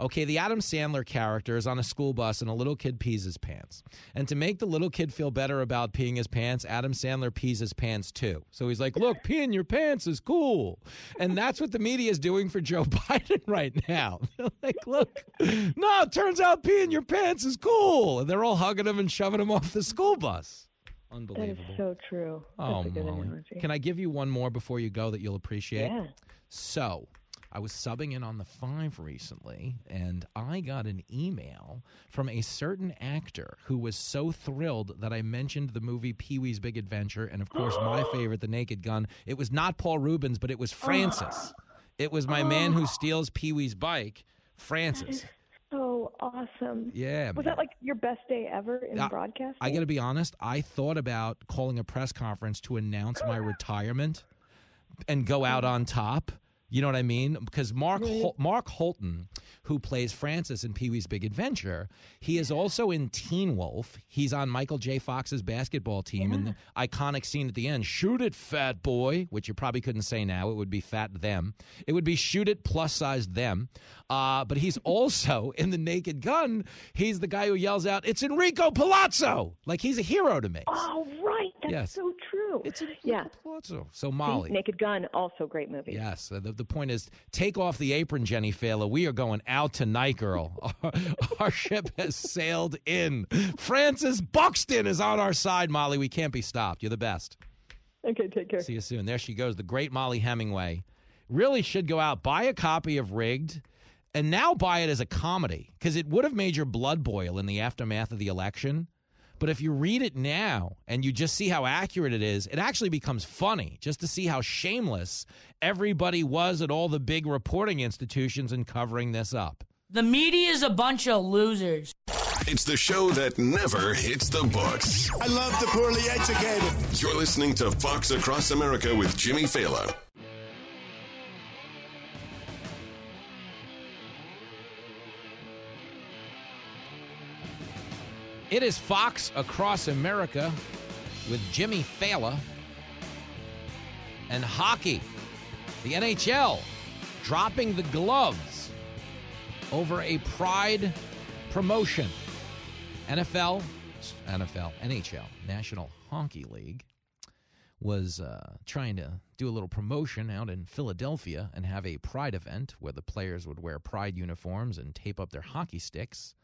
Okay, the Adam Sandler character is on a school bus and a little kid pees his pants. And to make the little kid feel better about peeing his pants, Adam Sandler pees his pants too. So he's like, look, peeing your pants is cool. And that's what the media is doing for Joe *laughs* Biden right now. *laughs* They're like, look, no, it turns out peeing your pants is cool. And they're all hugging him and shoving him off the school bus. That Unbelievable. is so true. That's Oh, Mollie. analogy. Can I give you one more before you go that you'll appreciate? Yeah. So, I was subbing in on the five recently, and I got an email from a certain actor who was so thrilled that I mentioned the movie Pee Wee's Big Adventure, and of course, my *gasps* favorite, The Naked Gun. It was not Paul Reubens, but it was *gasps* Francis. It was my man who *gasps* steals Pee Wee's bike, Francis. *laughs* So awesome. Yeah, Was man. that like your best day ever in Uh, broadcast? I got to be honest. I thought about calling a press conference to announce my retirement and go out on top. You know what I mean? Because Mark Hol- Mark Holton, who plays Francis in Pee Wee's Big Adventure, he is also in Teen Wolf. He's on Michael J. Fox's basketball team, and the iconic scene at the end: "Shoot it, fat boy," which you probably couldn't say now. It would be fat them. It would be shoot it plus size them. Uh, but he's *laughs* also in the Naked Gun. He's the guy who yells out, "It's Enrico Palazzo!" Like he's a hero to me. Oh, right. That's Yes. so true. It's Enrico yeah. Palazzo. So Mollie. Naked Gun, also great movie. Yes. The, the point is, take off the apron, Jenny Failla. We are going out tonight, girl. *laughs* Our, our ship has sailed in. Francis Buxton is on our side, Mollie. We can't be stopped. You're the best. Okay, take care. See you soon. There she goes, the great Mollie Hemingway. Really should go out, buy a copy of Rigged, and now buy it as a comedy because it would have made your blood boil in the aftermath of the election. But if you read it now and you just see how accurate it is, it actually becomes funny just to see how shameless everybody was at all the big reporting institutions in covering this up. The media is a bunch of losers. It's the show that never hits the books. I love the poorly educated. You're listening to Fox Across America with Jimmy Failla. It is Fox Across America with Jimmy Failla and hockey. The NHL dropping the gloves over a pride promotion. NFL, NFL, NHL, National Hockey League was uh, trying to do a little promotion out in Philadelphia and have a pride event where the players would wear pride uniforms and tape up their hockey sticks.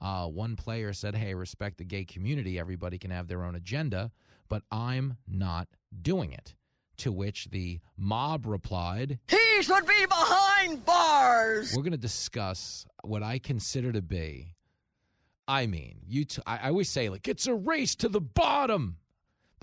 Uh, one player said, Hey, respect the gay community. Everybody can have their own agenda, but I'm not doing it. To which the mob replied, He should be behind bars. We're going to discuss what I consider to be. I mean, you. T- I I always say like it's a race to the bottom,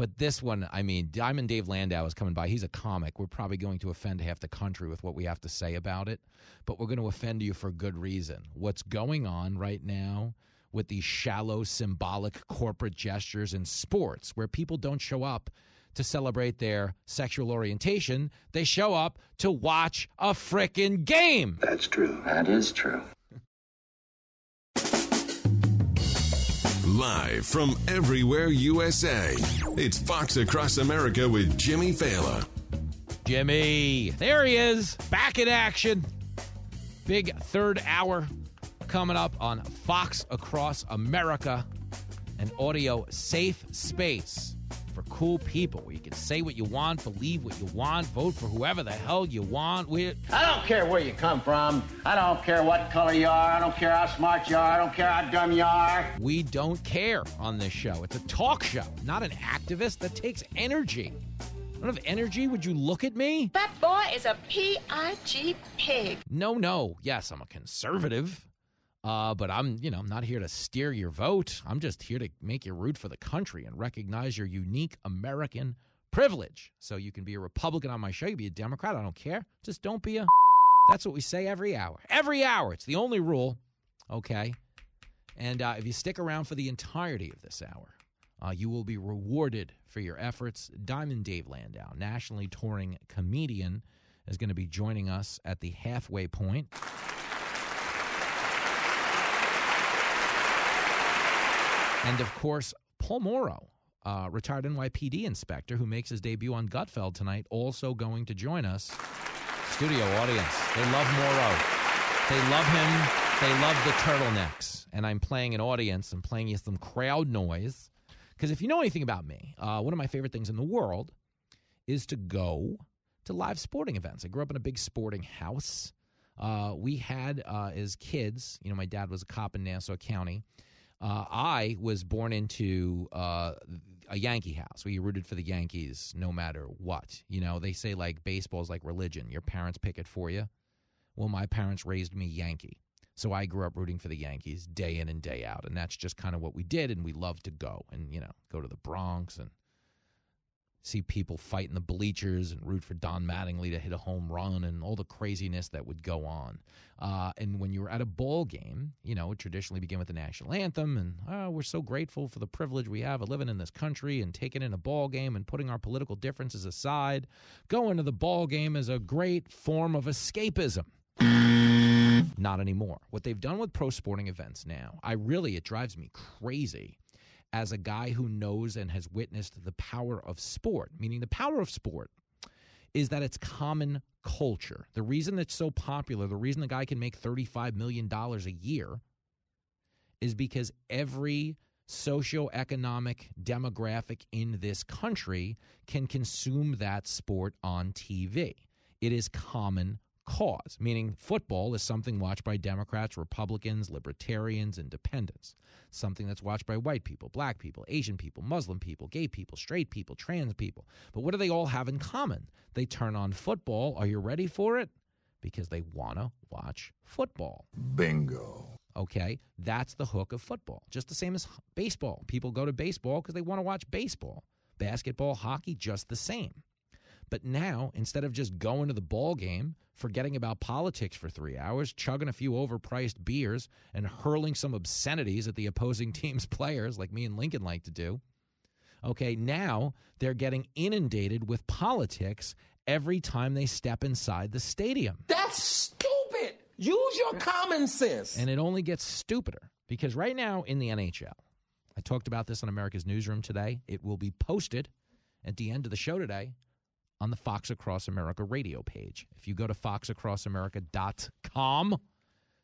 but this one, I mean, Diamond Dave Landau is coming by. He's a comic. We're probably going to offend half the country with what we have to say about it, but we're going to offend you for good reason. What's going on right now with these shallow, symbolic corporate gestures in sports, where people don't show up to celebrate their sexual orientation. They show up to watch a frickin' game. That's true. That is true. Live from everywhere USA, it's Fox Across America with Jimmy Failla. Jimmy, there he is, back in action. Big third hour coming up on Fox Across America, an audio safe space for cool people where you can say what you want, believe what you want, vote for whoever the hell you want. We I don't care where you come from. I don't care what color you are. I don't care how smart you are. I don't care how dumb you are. we don't care on this show. It's a talk show, not an activist. That takes energy. I don't have energy. Would you look at me? That boy is a P-I-G pig. No, no. Yes, I'm a conservative. Uh, but I'm, you know, I'm not here to steer your vote. I'm just here to make you root for the country and recognize your unique American privilege. So you can be a Republican on my show, you be a Democrat. I don't care. Just don't be a. *laughs* That's what we say every hour. Every hour. It's the only rule. Okay. And uh, if you stick around for the entirety of this hour, uh, you will be rewarded for your efforts. Diamond Dave Landau, nationally touring comedian, is going to be joining us at the halfway point. And of course, Paul Mauro, uh, retired NYPD inspector who makes his debut on Gutfeld tonight, also going to join us. Studio audience. They love Mauro. They love him. They love the turtlenecks. And I'm playing an audience. I'm playing you some crowd noise. Because if you know anything about me, uh, one of my favorite things in the world is to go to live sporting events. I grew up in a big sporting house. Uh, we had, uh, as kids, you know, my dad was a cop in Nassau County. Uh, I was born into uh, a Yankee house where you rooted for the Yankees no matter what. You know, they say like baseball is like religion. Your parents pick it for you. Well, my parents raised me Yankee. So I grew up rooting for the Yankees day in and day out. And that's just kind of what we did. And we loved to go and, you know, go to the Bronx and see people fight in the bleachers and root for Don Mattingly to hit a home run and all the craziness that would go on. Uh, and when you were at a ball game, you know, it traditionally began with the national anthem, and oh, we're so grateful for the privilege we have of living in this country and taking in a ball game and putting our political differences aside. Going to the ball game is a great form of escapism. Not anymore. What they've done with pro sporting events now, I really, it drives me crazy as a guy who knows and has witnessed the power of sport, meaning the power of sport is that it's common culture. The reason it's so popular, the reason the guy can make $35 million a year is because every socioeconomic demographic in this country can consume that sport on TV. It is common cause, meaning football is something watched by Democrats, Republicans, libertarians, independents. Something that's watched by white people, black people, Asian people, Muslim people, gay people, straight people, trans people. But what do they all have in common? They turn on football. Are you ready for it? Because they want to watch football. Bingo. Okay, that's the hook of football. Just the same as baseball. People go to baseball because they want to watch baseball. Basketball, hockey, just the same. But now, instead of just going to the ball game, forgetting about politics for three hours, chugging a few overpriced beers, and hurling some obscenities at the opposing *laughs* team's players, like me and Lincoln like to do, okay, now they're getting inundated with politics every time they step inside the stadium. That's stupid. Use your common sense. And it only gets stupider because right now in the NHL, I talked about this on America's Newsroom today. It will be posted at the end of the show today on the Fox Across America radio page. If you go to foxacrossamerica.com,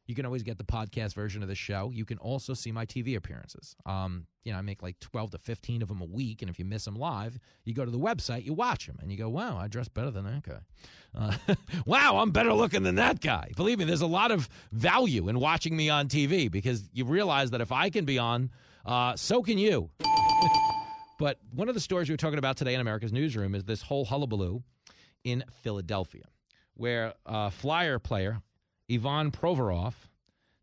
You can always get the podcast version of the show. You can also see my TV appearances. Um, you know, I make like 12 to 15 of them a week. And if you miss them live, you go to the website, you watch them, and you go, wow, I dress better than that guy. Uh, *laughs* wow, I'm better looking than that guy. Believe me, there's a lot of value in watching me on TV because you realize that if I can be on, uh, so can you. *laughs* but one of the stories we were talking about today in America's Newsroom is this whole hullabaloo in Philadelphia, where a Flyer player, Ivan Provorov,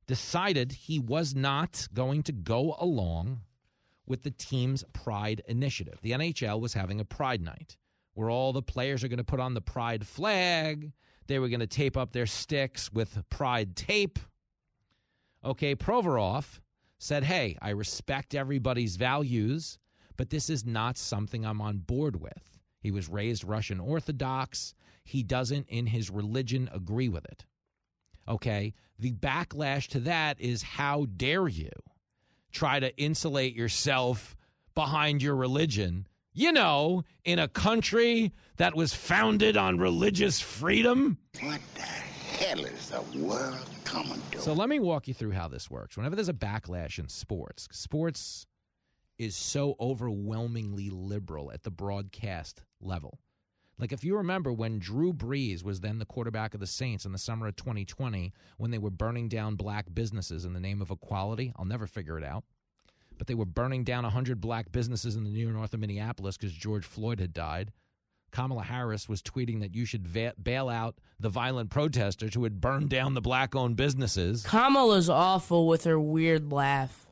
decided he was not going to go along with the team's Pride initiative. The NHL was having a Pride night where all the players are going to put on the Pride flag. They were going to tape up their sticks with Pride tape. Okay, Provorov said, Hey, I respect everybody's values, but this is not something I'm on board with. He was raised Russian Orthodox. He doesn't, in his religion, agree with it. Okay, the backlash to that is how dare you try to insulate yourself behind your religion? You know, in a country that was founded on religious freedom. What the hell is the world coming to? So let me walk you through how this works. Whenever there's a backlash in sports, sports is so overwhelmingly liberal at the broadcast level. Like if you remember when Drew Brees was then the quarterback of the Saints in the summer of 2020 when they were burning down black businesses in the name of equality, I'll never figure it out. But they were burning down 100 black businesses in the near north of Minneapolis because George Floyd had died. Kamala Harris was tweeting that you should va- bail out the violent protesters who had burned down the black owned businesses. Kamala's awful with her weird laugh.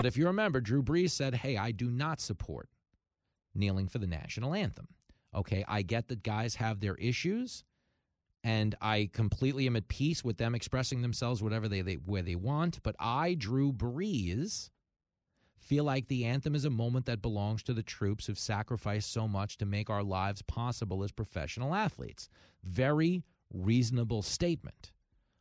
But if you remember, Drew Brees said, Hey, I do not support kneeling for the national anthem. Okay, I get that guys have their issues, and I completely am at peace with them expressing themselves whatever they, they where they want. But I, Drew Brees, feel like the anthem is a moment that belongs to the troops who've sacrificed so much to make our lives possible as professional athletes. Very reasonable statement.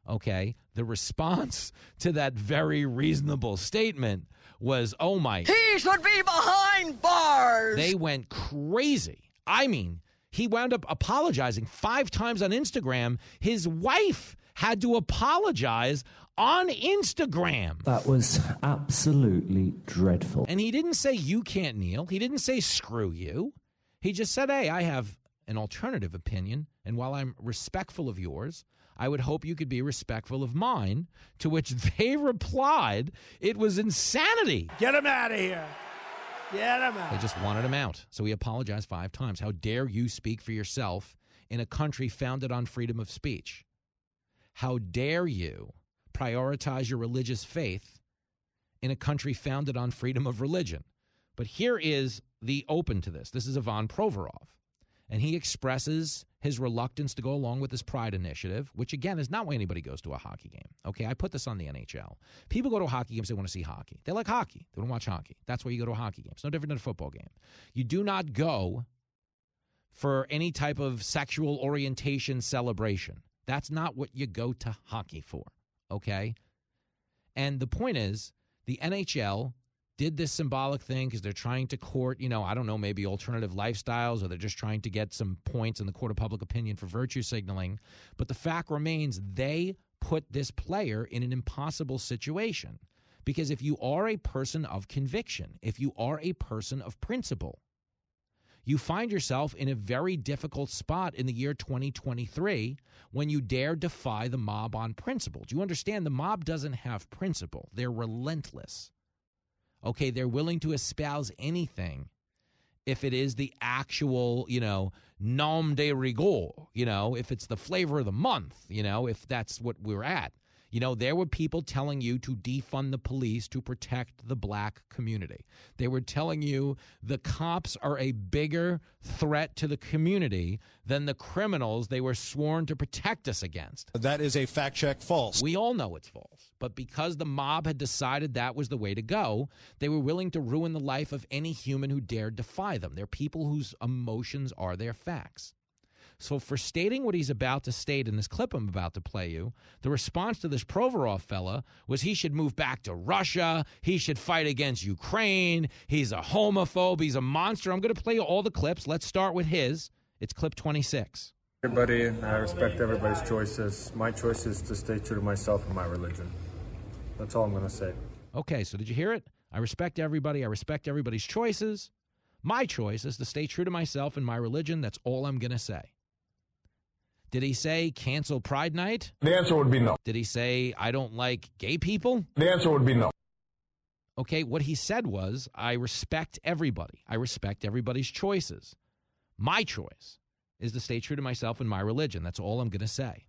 Okay, the response *laughs* to that very reasonable statement was, "Oh my!" He should be behind bars. They went crazy. I mean, he wound up apologizing five times on Instagram. His wife had to apologize on Instagram. That was absolutely dreadful. And he didn't say, you can't kneel. He didn't say, screw you. He just said, hey, I have an alternative opinion. And while I'm respectful of yours, I would hope you could be respectful of mine. To which *laughs* they replied, it was insanity. Get him out of here. Get him out. They just wanted him out. So he apologized five times. How dare you speak for yourself in a country founded on freedom of speech? How dare you prioritize your religious faith in a country founded on freedom of religion? But here is the open to this. This is Ivan Provorov. And he expresses his reluctance to go along with this Pride initiative, which again is not why anybody goes to a hockey game. Okay, I put this on the NHL. People go to hockey games, they want to see hockey. They like hockey, they want to watch hockey. That's why you go to a hockey game. It's no different than a football game. You do not go for any type of sexual orientation celebration. That's not what you go to hockey for. Okay? And the point is, the NHL did this symbolic thing because they're trying to court, you know, I don't know, maybe alternative lifestyles, or they're just trying to get some points in the court of public opinion for virtue signaling. But the fact remains, they put this player in an impossible situation. Because if you are a person of conviction, if you are a person of principle, you find yourself in a very difficult spot in the year 2023 when you dare defy the mob on principle. Do you understand? The mob doesn't have principle, they're relentless. Okay, they're willing to espouse anything if it is the actual, you know, nom de rigueur, you know, if it's the flavor of the month, you know, if that's what we're at. You know, there were people telling you to defund the police to protect the black community. They were telling you the cops are a bigger threat to the community than the criminals they were sworn to protect us against. That is a fact check false. We all know it's false. But because the mob had decided that was the way to go, they were willing to ruin the life of any human who dared defy them. They're people whose emotions are their facts. So, for stating what he's about to state in this clip I'm about to play you, the response to this Provorov fella was he should move back to Russia. He should fight against Ukraine. He's a homophobe. He's a monster. I'm going to play you all the clips. Let's start with his. It's clip 26. Everybody, I respect everybody's choices. My choice is to stay true to myself and my religion. That's all I'm going to say. Okay, so did you hear it? I respect everybody. I respect everybody's choices. My choice is to stay true to myself and my religion. That's all I'm going to say. Did he say cancel Pride Night? The answer would be no. Did he say I don't like gay people? The answer would be no. Okay, what he said was I respect everybody. I respect everybody's choices. My choice is to stay true to myself and my religion. That's all I'm going to say.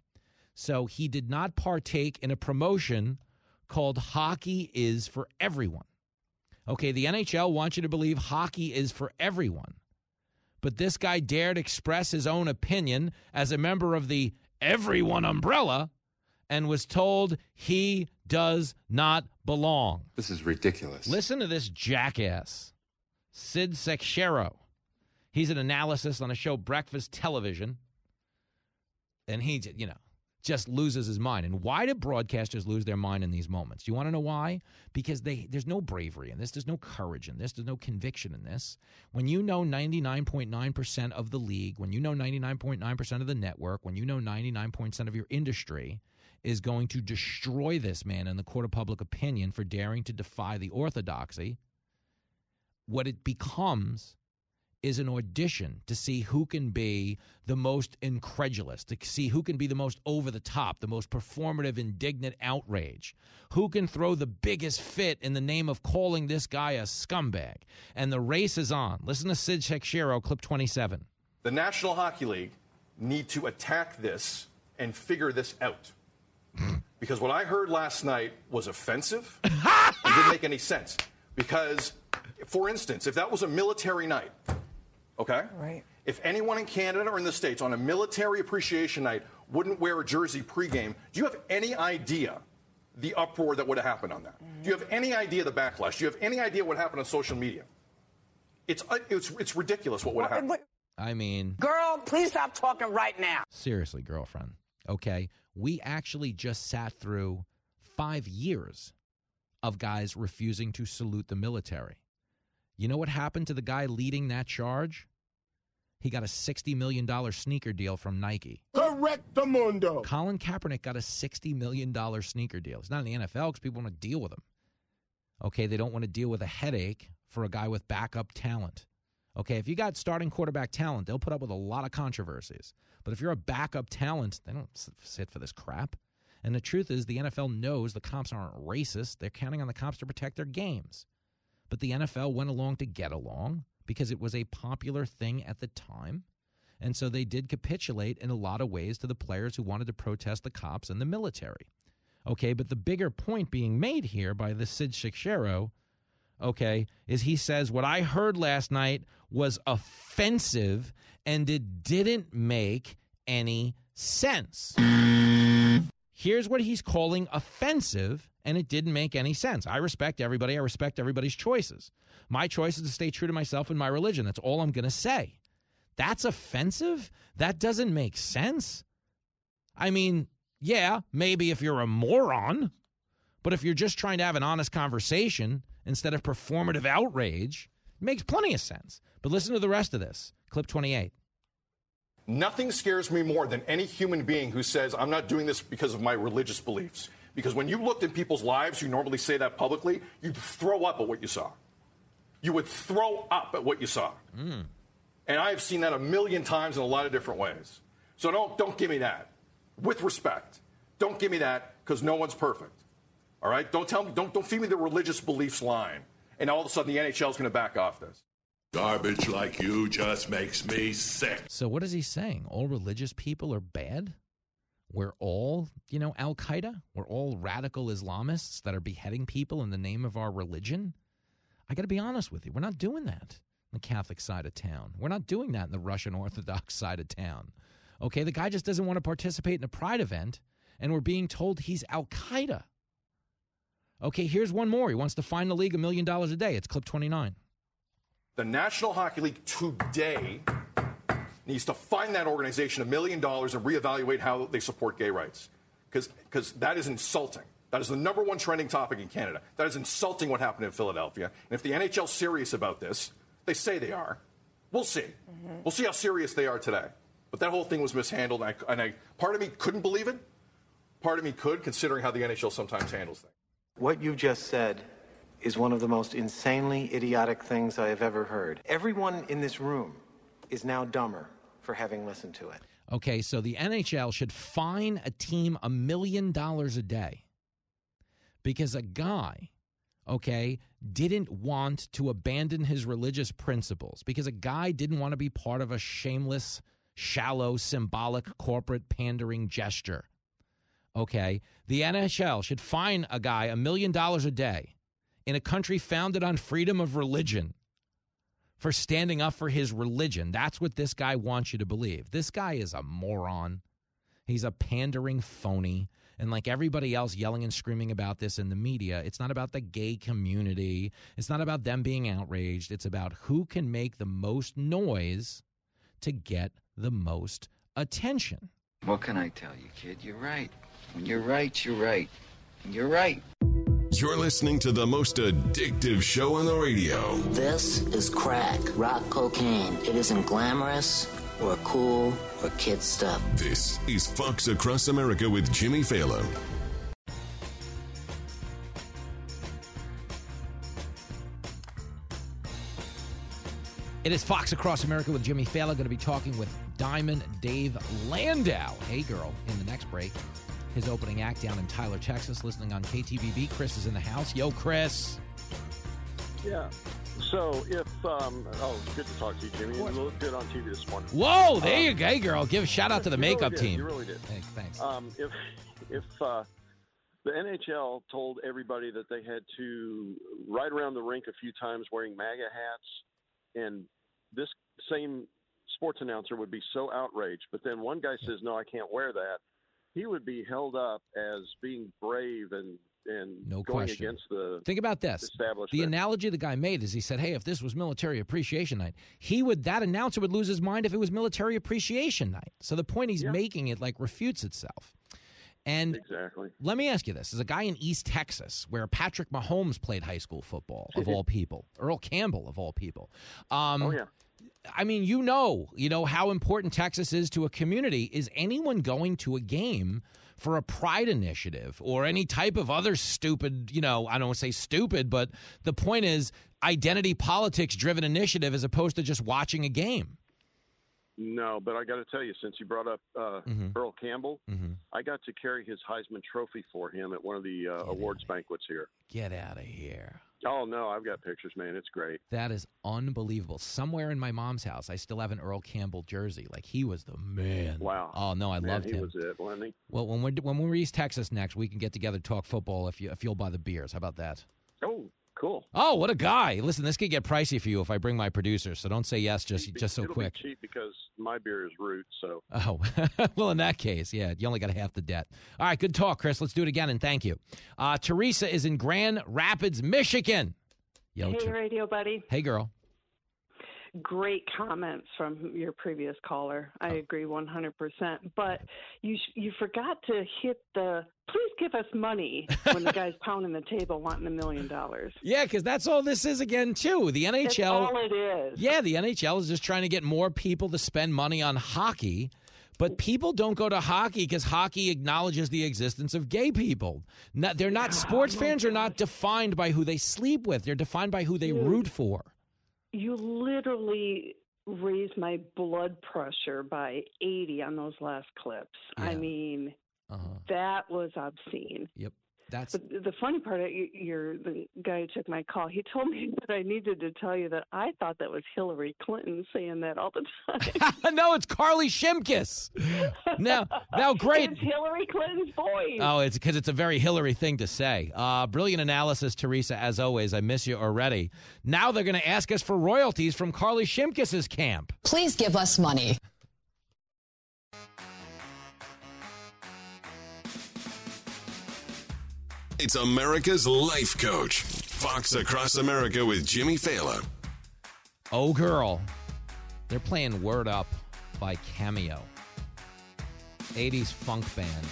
So he did not partake in a promotion called Hockey is for Everyone. Okay, the NHL wants you to believe hockey is for everyone. But this guy dared express his own opinion as a member of the Everyone umbrella and was told he does not belong. This is ridiculous. Listen to this jackass, Sid Seixeiro. He's an analyst on a show, Breakfast Television. And he, you know, just loses his mind. And why do broadcasters lose their mind in these moments? Do you want to know why? Because they there's no bravery in this, there's no courage in this, there's no conviction in this. When you know 99.9% of the league, when you know 99.9% of the network, when you know 99% of your industry is going to destroy this man in the court of public opinion for daring to defy the orthodoxy, what it becomes is an audition to see who can be the most incredulous, to see who can be the most over the top, the most performative, indignant outrage, who can throw the biggest fit in the name of calling this guy a scumbag. And the race is on. Listen to Sid Seixeiro, clip 27. The National Hockey League need to attack this and figure this out. because what I heard last night was offensive *laughs* and didn't make any sense. Because, for instance, if that was a military night, okay? Right. If anyone in Canada or in the States on a military appreciation night wouldn't wear a jersey pregame, do you have any idea the uproar that would have happened on that? Do you have any idea the backlash? Do you have any idea what happened on social media? It's, uh, it's, it's ridiculous what would have happened. I mean, Girl, please stop talking right now. seriously, girlfriend. Okay. We actually just sat through five years of guys refusing to salute the military. You know what happened to the guy leading that charge? He got a $60 million sneaker deal from Nike. Correct the mundo. Colin Kaepernick got a $60 million sneaker deal. It's not in the NFL because people want to deal with him. Okay, they don't want to deal with a headache for a guy with backup talent. Okay, if you got starting quarterback talent, they'll put up with a lot of controversies. But if you're a backup talent, they don't sit for this crap. And the truth is, the NFL knows the cops aren't racist. They're counting on the cops to protect their games. But the NFL went along to get along because it was a popular thing at the time. And so they did capitulate in a lot of ways to the players who wanted to protest the cops and the military. Okay, but the bigger point being made here by the Sid Seixeiro, okay, is he says what I heard last night was offensive and it didn't make any sense. Here's what he's calling offensive, and it didn't make any sense. I respect everybody. I respect everybody's choices. My choice is to stay true to myself and my religion. That's all I'm going to say. That's offensive? That doesn't make sense. I mean, yeah, maybe if you're a moron, but if you're just trying to have an honest conversation instead of performative outrage, it makes plenty of sense. But listen to the rest of this. Clip 28. Nothing scares me more than any human being who says, I'm not doing this because of my religious beliefs. Because when you looked at people's lives, you normally say that publicly, you'd throw up at what you saw. You would throw up at what you saw. Hmm. And I have seen that a million times in a lot of different ways. So don't, don't give me that. With respect. Don't give me that because no one's perfect. All right? Don't tell me, don't, don't feed me the religious beliefs line. And all of a sudden the NHL is going to back off this. Garbage like you just makes me sick. So what is he saying? All religious people are bad? We're all, you know, Al Qaeda? We're all radical Islamists that are beheading people in the name of our religion? I got to be honest with you. We're not doing that in the Catholic side of town. We're not doing that in the Russian Orthodox *laughs* side of town. Okay, the guy just doesn't want to participate in a pride event, and we're being told he's Al Qaeda. Okay, here's one more. He wants to fine the league a million dollars a day. It's clip 29. The National Hockey League today needs to find that organization a million dollars and reevaluate how they support gay rights. Because that is insulting. That is the number one trending topic in Canada. That is insulting what happened in Philadelphia. And if the NHL is serious about this, they say they are. We'll see. Mm-hmm. We'll see how serious they are today. But that whole thing was mishandled, and I, and I part of me couldn't believe it. Part of me could, considering how the NHL sometimes handles things. What you just said is one of the most insanely idiotic things I have ever heard. Everyone in this room is now dumber for having listened to it. Okay, so the NHL should fine a team a million dollars a day because a guy, okay, didn't want to abandon his religious principles because a guy didn't want to be part of a shameless, shallow, symbolic, corporate pandering gesture. Okay, the NHL should fine a guy a million dollars a day in a country founded on freedom of religion for standing up for his religion. That's what this guy wants you to believe. This guy is a moron. He's a pandering phony. And like everybody else yelling and screaming about this in the media, it's not about the gay community. It's not about them being outraged. It's about who can make the most noise to get the most attention. What can I tell you, kid? You're right. When you're right, you're right. You're right. You're listening to the most addictive show on the radio. This is crack, rock cocaine. It isn't glamorous or cool or kid stuff. This is Fox Across America with Jimmy Failla. It is Fox Across America with Jimmy Failla. Going to be talking with Diamond Dave Landau. Hey, girl, in the next break. His opening act down in Tyler, Texas, listening on KTBB. Chris is in the house. Yo, Chris. Yeah. So if um, oh, good to talk to you, Jimmy. You look good on TV this morning. Whoa, there Um, you go, girl. Give a shout out to the you really makeup team. You really did. Thanks. thanks. Um, if if uh, the NHL told everybody that they had to ride around the rink a few times wearing MAGA hats, and this same sports announcer would be so outraged, but then one guy says, "No, I can't wear that," he would be held up as being brave and and No going question. against the Think about this. The analogy the guy made is he said, "Hey, if this was Military Appreciation Night, he would that announcer would lose his mind if it was Military Appreciation Night." So the point he's making it like refutes itself. And exactly. let me ask you this: as a guy in East Texas, where Patrick Mahomes played high school football, of *laughs* all people, Earl Campbell, of all people. Um, oh yeah. I mean, you know, you know how important Texas is to a community. Is anyone going to a game for a pride initiative or any type of other stupid, you know, I don't want to say stupid, but the point is identity politics driven initiative as opposed to just watching a game. No, but I got to tell you, since you brought up uh, Mhm. Earl Campbell, Mhm. I got to carry his Heisman Trophy for him at one of the uh, awards banquets here. Get out of here. Oh no, I've got pictures, man. It's great. That is unbelievable. Somewhere in my mom's house, I still have an Earl Campbell jersey. Like he was the man. Wow. Oh no, I Man, loved he him. was it, wasn't he? Well, when we're when we're East Texas next, we can get together talk football if you if you'll buy the beers. How about that? Oh, cool. Oh, what a guy! Listen, this could get pricey for you if I bring my producer. So don't say yes just just so It'll quick. Be cheap because my beer is root. So Oh, *laughs* well, in that case, yeah, you only got half the debt. All right, good talk, Chris. Let's do it again, and thank you. Uh, Teresa is in Grand Rapids, Michigan. Yo, hey, Ter- radio buddy. hey, girl. Great comments from your previous caller. I oh. agree 100%. But you sh- you forgot to hit the please give us money when the guy's *laughs* pounding the table wanting a million dollars. Yeah, because that's all this is again, too. The NHL. That's all it is. Yeah, the NHL is just trying to get more people to spend money on hockey. But people don't go to hockey because hockey acknowledges the existence of gay people. Not, they're not sports oh fans are not defined by who they sleep with. They're defined by who they root for. You literally raised my blood pressure by 80 on those last clips. I mean, Uh-huh. that was obscene. Yep. That's But the funny part, you- you're the guy who took my call. He *laughs* told me that I needed to tell you that I thought that was Hillary Clinton saying that all the time. *laughs* no, it's Carly Shimkus. Now, now, great. It's Hillary Clinton's voice. Oh, it's because it's a very Hillary thing to say. Uh, brilliant analysis, Teresa. As always, I miss you already. Now they're going to ask us for royalties from Carly Shimkus's camp. Please give us money. It's America's Life Coach. Fox Across America with Jimmy Failla. Oh, girl. They're playing Word Up by Cameo. 80s funk band.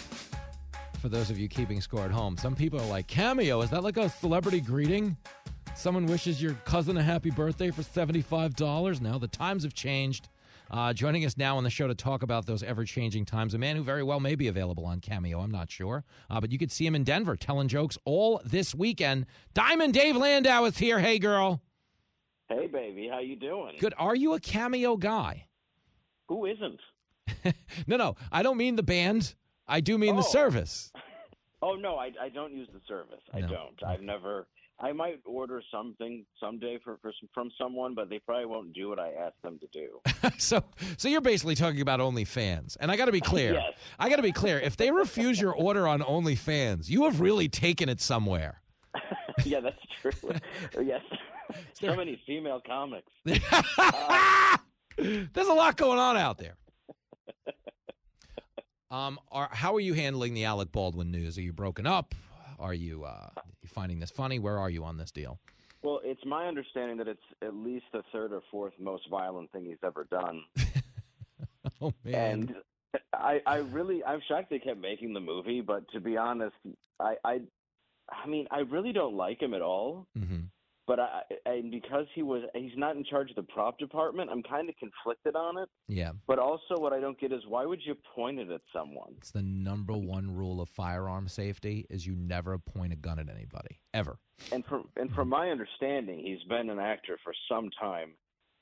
For those of you keeping score at home, some people are like, Cameo, is that like a celebrity greeting? Someone wishes your cousin a happy birthday for $75? Now the times have changed. Uh, joining us now on the show to talk about those ever changing times, a man who very well may be available on Cameo. I'm not sure. Uh, but you could see him in Denver telling jokes all this weekend. Diamond Dave Landau is here. Hey, girl. Hey, baby. How you doing? Good. Are you a Cameo guy? Who isn't? *laughs* no, no. I don't mean the band. I do mean the Oh. service. *laughs* Oh no, I, I don't use the service. I don't. I've never. I might order something someday for, for some- from someone, but they probably won't do what I ask them to do. *laughs* so, so you're basically talking about OnlyFans, and I got to be clear. Yes. I got to be clear. If they refuse your order on OnlyFans, you have really taken it somewhere. *laughs* yeah, that's true. *laughs* yes. so many female comics. There's a lot going on out there. Um, are how are you handling the Alec Baldwin news? Are you broken up? Are you uh, you finding this funny? Where are you on this deal? Well, it's my understanding that it's at least the third or fourth most violent thing he's ever done. *laughs* Oh man. And I, I really, I'm shocked they kept making the movie. But to be honest, I, I, I mean, I really don't like him at all. Mm-hmm. But I, and because he was, he's not in charge of the prop department. I'm kind of conflicted on it. Yeah, But also, what I don't get is why would you point it at someone? it's the number one rule of firearm safety: is you never point a gun at anybody ever. And from and from my understanding, he's been an actor for some time,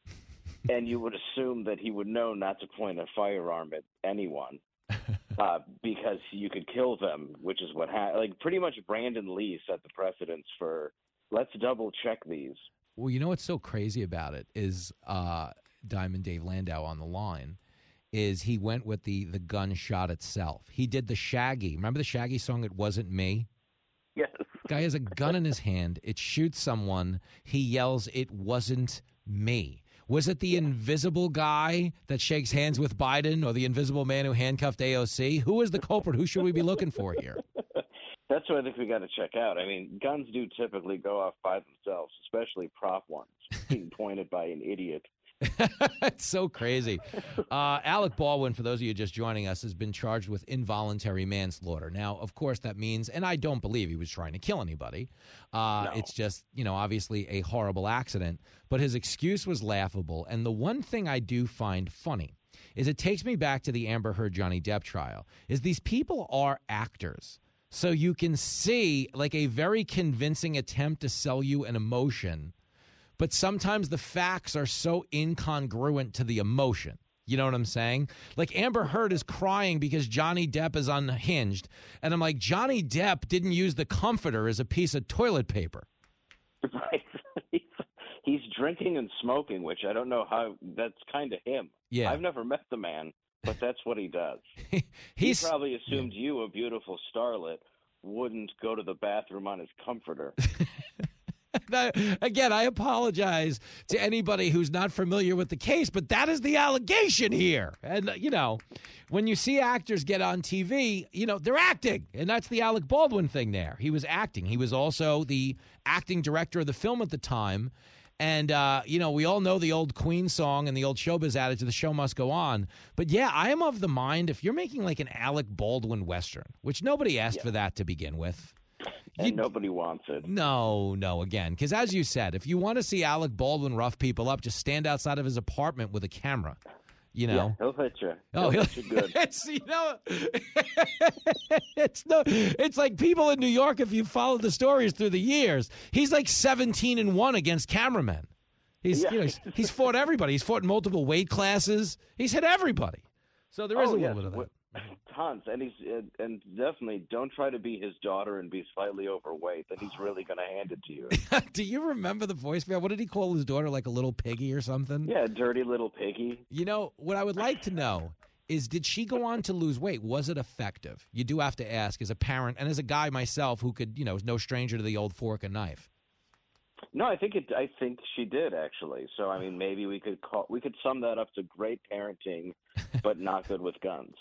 *laughs* and you would assume that he would know not to point a firearm at anyone, *laughs* uh, because you could kill them, which is what ha- like pretty much Brandon Lee set the precedence for. Let's double check these. Well, you know what's so crazy about it is uh, Diamond Dave Landau on the line. Is he went with the the gunshot itself? He did the Shaggy. Remember the Shaggy song? It wasn't me. Yes. Guy has a gun in his hand. It shoots someone. He yells, "It wasn't me." Was it the invisible guy that shakes hands with Biden, or the invisible man who handcuffed AOC? Who is the culprit? Who should we be looking for here? *laughs* That's what I think we got to check out. I mean, guns do typically go off by themselves, especially prop ones being *laughs* pointed by an idiot. *laughs* it's so crazy. Uh, Alec Baldwin, for those of you just joining us, has been charged with involuntary manslaughter. Now, of course, that means, and I don't believe he was trying to kill anybody. Uh, It's just, you know, obviously a horrible accident. But his excuse was laughable. And the one thing I do find funny is it takes me back to the Amber Heard Johnny Depp trial. Is these people are actors. So you can see like a very convincing attempt to sell you an emotion but sometimes the facts are so incongruent to the emotion. You know what I'm saying? Like Amber Heard is crying because Johnny Depp is unhinged. And I'm like, Johnny Depp didn't use the comforter as a piece of toilet paper. *laughs* Right. he's, drinking and smoking, which I don't know how. That's kind of him. Yeah. I've never met the man, but that's what he does. *laughs* He probably assumed you, a beautiful starlet, wouldn't go to the bathroom on his comforter. *laughs* I- Again, I apologize to anybody who's not familiar with the case, but that is the allegation here. And, you know, when you see actors get on TV, you know, they're acting. And that's the Alec Baldwin thing there. He was acting. He was also the acting director of the film at the time. And, uh, you know, we all know the old Queen song and the old showbiz adage, the show must go on. But yeah, I am of the mind if you're making like an Alec Baldwin Western, which nobody asked for that to begin with. and nobody wants it. No, no, again, because as you said, if you want to see Alec Baldwin rough people up, just stand outside of his apartment with a camera. You know. Yeah, he'll hit you. Oh, he'll hit you good. *laughs* it's you know, *laughs* it's no, it's like people in New York. If you follow the stories through the years, he's like seventeen and one against cameramen. He's Yeah. you know he's, he's fought everybody. He's fought in multiple weight classes. He's hit everybody. So there oh, is oh, a little bit of that. *laughs* Tons, and he's and- and definitely don't try to be his daughter and be slightly overweight. Then he's really going to hand it to you. *laughs* Do you remember the voicemail? What did he call his daughter? Like a little piggy or something? yeah, dirty little piggy. You know, what I would like to know is did she go on to lose weight? Was it effective? You do have to ask as a parent and as a guy myself who could, you know, is no stranger to the old fork and knife. No, I think it. I think she did actually. So I mean, maybe we could call. We could sum that up to great parenting, but not good with guns.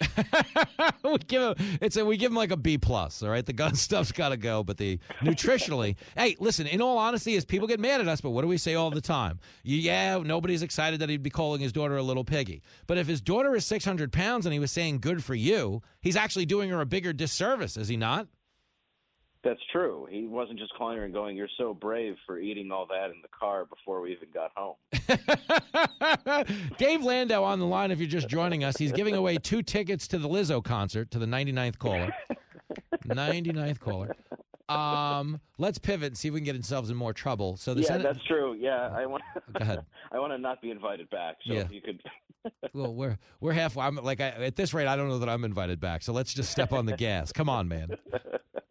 *laughs* we give him, it's a, we give him like a B plus. All right, the gun *laughs* stuff's got to go, but the nutritionally. *laughs* hey, listen. In all honesty, as people get mad at us, but what do we say all the time? Yeah, nobody's excited that he'd be calling his daughter a little piggy. But if his daughter is six hundred pounds and he was saying good for you, he's actually doing her a bigger disservice, is he not? That's true. He wasn't just calling her and going, "You're so brave for eating all that in the car before we even got home." *laughs* Dave Landau on the line. If you're just joining us, he's giving away two tickets to the Lizzo concert to the 99th caller. *laughs* 99th caller. Um, let's pivot and see if we can get ourselves in more trouble. So the yeah, Senate, that's true. Yeah, I want. *laughs* Go ahead. *laughs* I want to not be invited back. So Yeah. you could. *laughs* well, we're we're halfway. I'm like I, at this rate, I don't know that I'm invited back. So let's just step on the gas. Come on, man.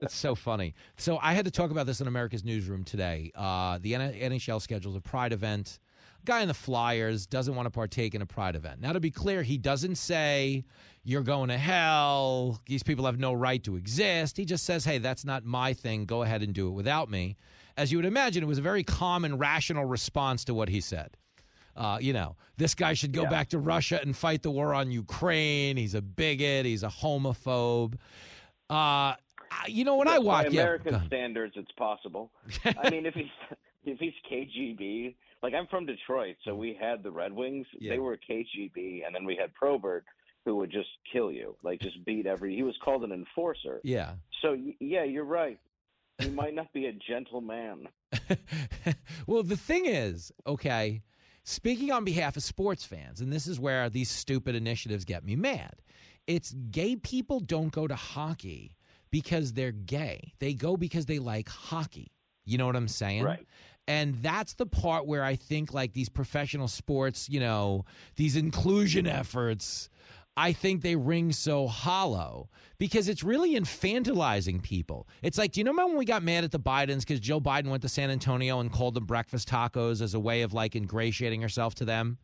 It's so funny. So I had to talk about this in America's newsroom today. Uh, the N- NHL schedules a Pride event. Guy in the Flyers doesn't want to partake in a Pride event. Now, to be clear, he doesn't say you're going to hell. These people have no right to exist. He just says, "Hey, that's not my thing. Go ahead and do it without me." As you would imagine, it was a very common, rational response to what he said. Uh, you know, this guy should go back to Russia and fight the war on Ukraine. He's a bigot. He's a homophobe. Uh, you know, when I By watch, yeah, American ahead. standards, it's possible. *laughs* I mean, if he's if he's KGB, like I'm from Detroit, so mm. we had the Red Wings. Yeah. They were KGB, and then we had Probert, who would just kill you, like just beat every. He was called an enforcer. yeah. So yeah, you're right. He might not be a gentleman. *laughs* well, the thing is, okay, speaking on behalf of sports fans, and this is where these stupid initiatives get me mad. It's gay people don't go to hockey because they're gay. They go because they like hockey. You know what I'm saying? Right. And that's the part where I think like these professional sports, you know, these inclusion efforts, I think they ring so hollow because it's really infantilizing people. It's like, do you remember when we got mad at the Bidens because Joe Biden went to San Antonio and called them breakfast tacos as a way of like ingratiating herself to them?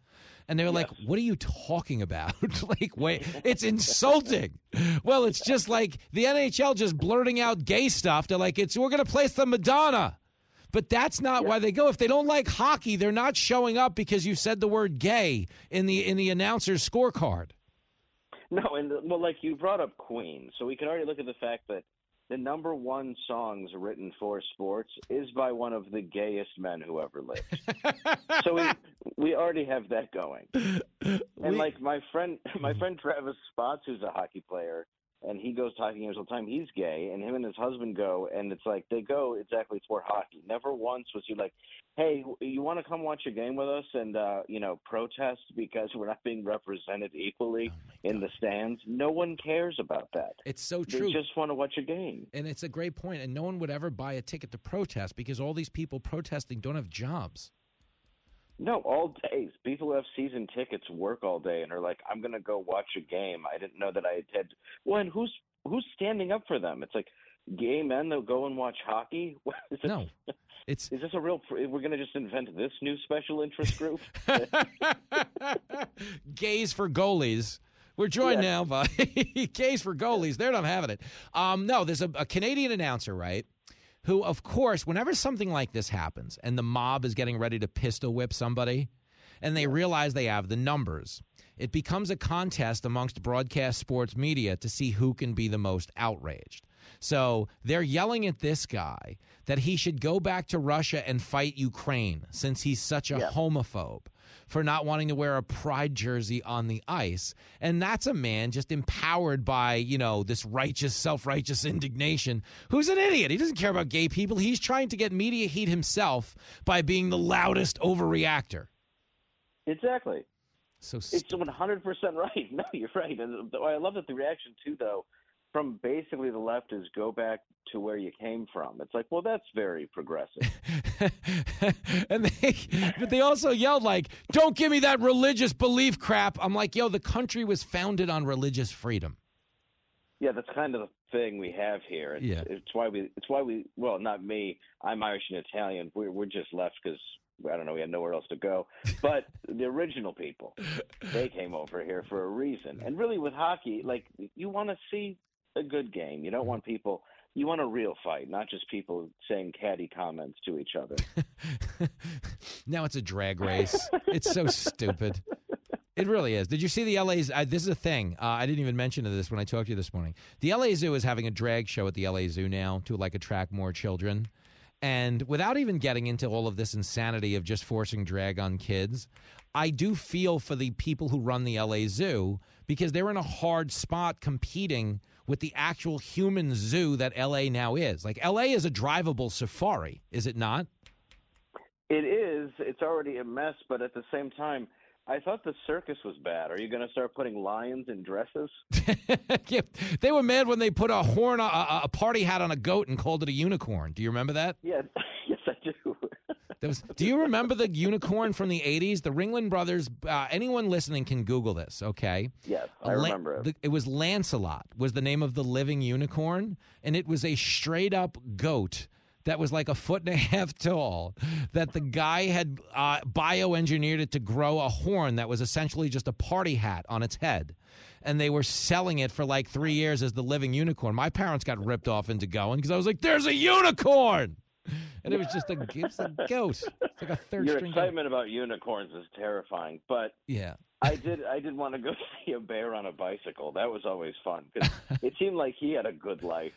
And they were like, "What are you talking about? *laughs* like, wait, it's insulting." Well, it's just like the NHL just blurting out gay stuff. They're like, "It's we're going to place the Madonna." But that's not why they go. If they don't like hockey, they're not showing up because you said the word gay in the in the announcer's scorecard. No, and well, like you brought up Queen, so we can already look at the fact that the number one songs written for sports is by one of the gayest men who ever lived. *laughs* so we we already have that going. And like my friend, *laughs* my friend Travis Spots, who's a hockey player, and he goes to hockey games all the time. He's gay, and him and his husband go, and it's like they go exactly for hockey. Never once was he like, "Hey, you want to come watch a game with us and uh, you know protest because *laughs* we're not being represented equally in the stands." No one cares about that. It's so true. They just want to watch a game. And it's a great point. And no one would ever buy a ticket to protest because all these people protesting don't have jobs. No, all days. People who have season tickets work all day and are like, "I'm going to go watch a game." I didn't know that I had. To. Well, and who's who's standing up for them? It's like gay men that go and watch hockey. *laughs* What is this? No, it's is this a real? We're going to just invent this new special interest group? *laughs* *laughs* Gays for goalies. We're joined now by Gays for goalies. They're not having it. Um, no, there's a, a Canadian announcer, right? Who, of course, whenever something like this happens and the mob is getting ready to pistol whip somebody and they realize they have the numbers, it becomes a contest amongst broadcast sports media to see who can be the most outraged. So they're yelling at this guy that he should go back to Russia and fight Ukraine since he's such a homophobe for not wanting to wear a pride jersey on the ice. And that's a man just empowered by, you know, this righteous, self righteous indignation who's an idiot. He doesn't care about gay people. He's trying to get media heat himself by being the loudest overreactor. exactly. So It's 100 percent right. *laughs* No, you're right. And I love that the reaction too, though, from basically the left is go back to where you came from. It's like, well, that's very progressive. *laughs* and they but they also yelled like don't give me that religious belief crap i'm like yo the country was founded on religious freedom Yeah, that's kind of the thing we have here. It's, Yeah. it's why we. It's why we. Well, not me. I'm Irish and Italian. We're we're just left because I don't know. We had nowhere else to go. But *laughs* the original people, they came over here for a reason. And really, with hockey, like you want to see a good game. You don't want people. You want a real fight, not just people saying catty comments to each other. *laughs* now it's a drag race it's so stupid it really is did you see the la's uh, this is a thing uh, i didn't even mention this when i talked to you this morning the la zoo is having a drag show at the la zoo now to like attract more children and without even getting into all of this insanity of just forcing drag on kids i do feel for the people who run the la zoo because they're in a hard spot competing with the actual human zoo that LA now is. Like LA is a drivable safari, is it not? It is. It's already a mess, but at the same time, I thought the circus was bad. Are you going to start putting lions in dresses? *laughs* yeah, they were mad when they put a horn, a, a party hat on a goat and called it a unicorn. Do you remember that? Yeah, *laughs* yes, I do. There was, do you remember the unicorn from the 80s? The Ringling Brothers, uh, anyone listening can Google this, okay? Yes, I La- remember it. the- it was Lancelot was the name of the living unicorn, and it was a straight up goat that was like a foot and a *laughs* half tall. That the guy had uh, bioengineered it to grow a horn that was essentially just a party hat on its head. And they were selling it for like three years as the living unicorn. My parents got ripped off into going because I was like, "There's a unicorn," *laughs* and it was just a, it a goat. It's like a *laughs* third Your string. goat. excitement about unicorns is terrifying, but Yeah. I did. I did want to go *laughs* see a bear on a bicycle. That was always fun because it seemed like he had a good life.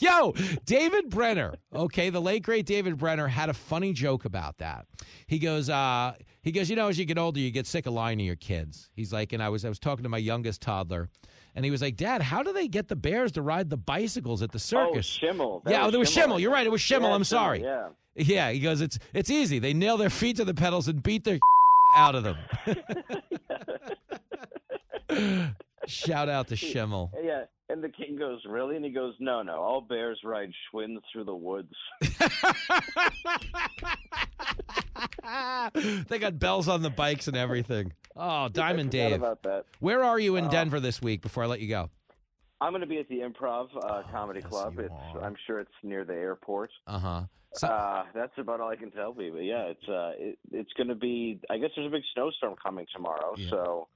Yo, David Brenner. Okay, the late great David Brenner had a funny joke about that. He goes, uh, he goes, you know, as you get older, you get sick of lying to your kids. He's like, and I was, I was talking to my youngest toddler, and he was like, Dad, how do they get the bears to ride the bicycles at the oh, circus? Oh, Schimmel. That yeah, oh, there was Schimmel. You're right. It was Schimmel. Yeah, I'm sorry. Yeah. Yeah, he goes, it's it's easy. They nail their feet to the pedals and beat their *laughs* out of them. *laughs* Shout out to Schimmel. *laughs* Yeah, and the king goes, "Really?" And he goes, "No, no. All bears ride Schwinn through the woods." they got bells on the bikes and everything. Oh, Diamond Dave. about that. Where are you in Uh, Denver this week before I let you go? I'm going to be at the Improv Oh, uh, Comedy Club. It's, I'm sure it's near the airport. Uh huh. uh, that's about all I can tell you. But yeah, it's uh, it, it's going to be. I guess there's a big snowstorm coming tomorrow, so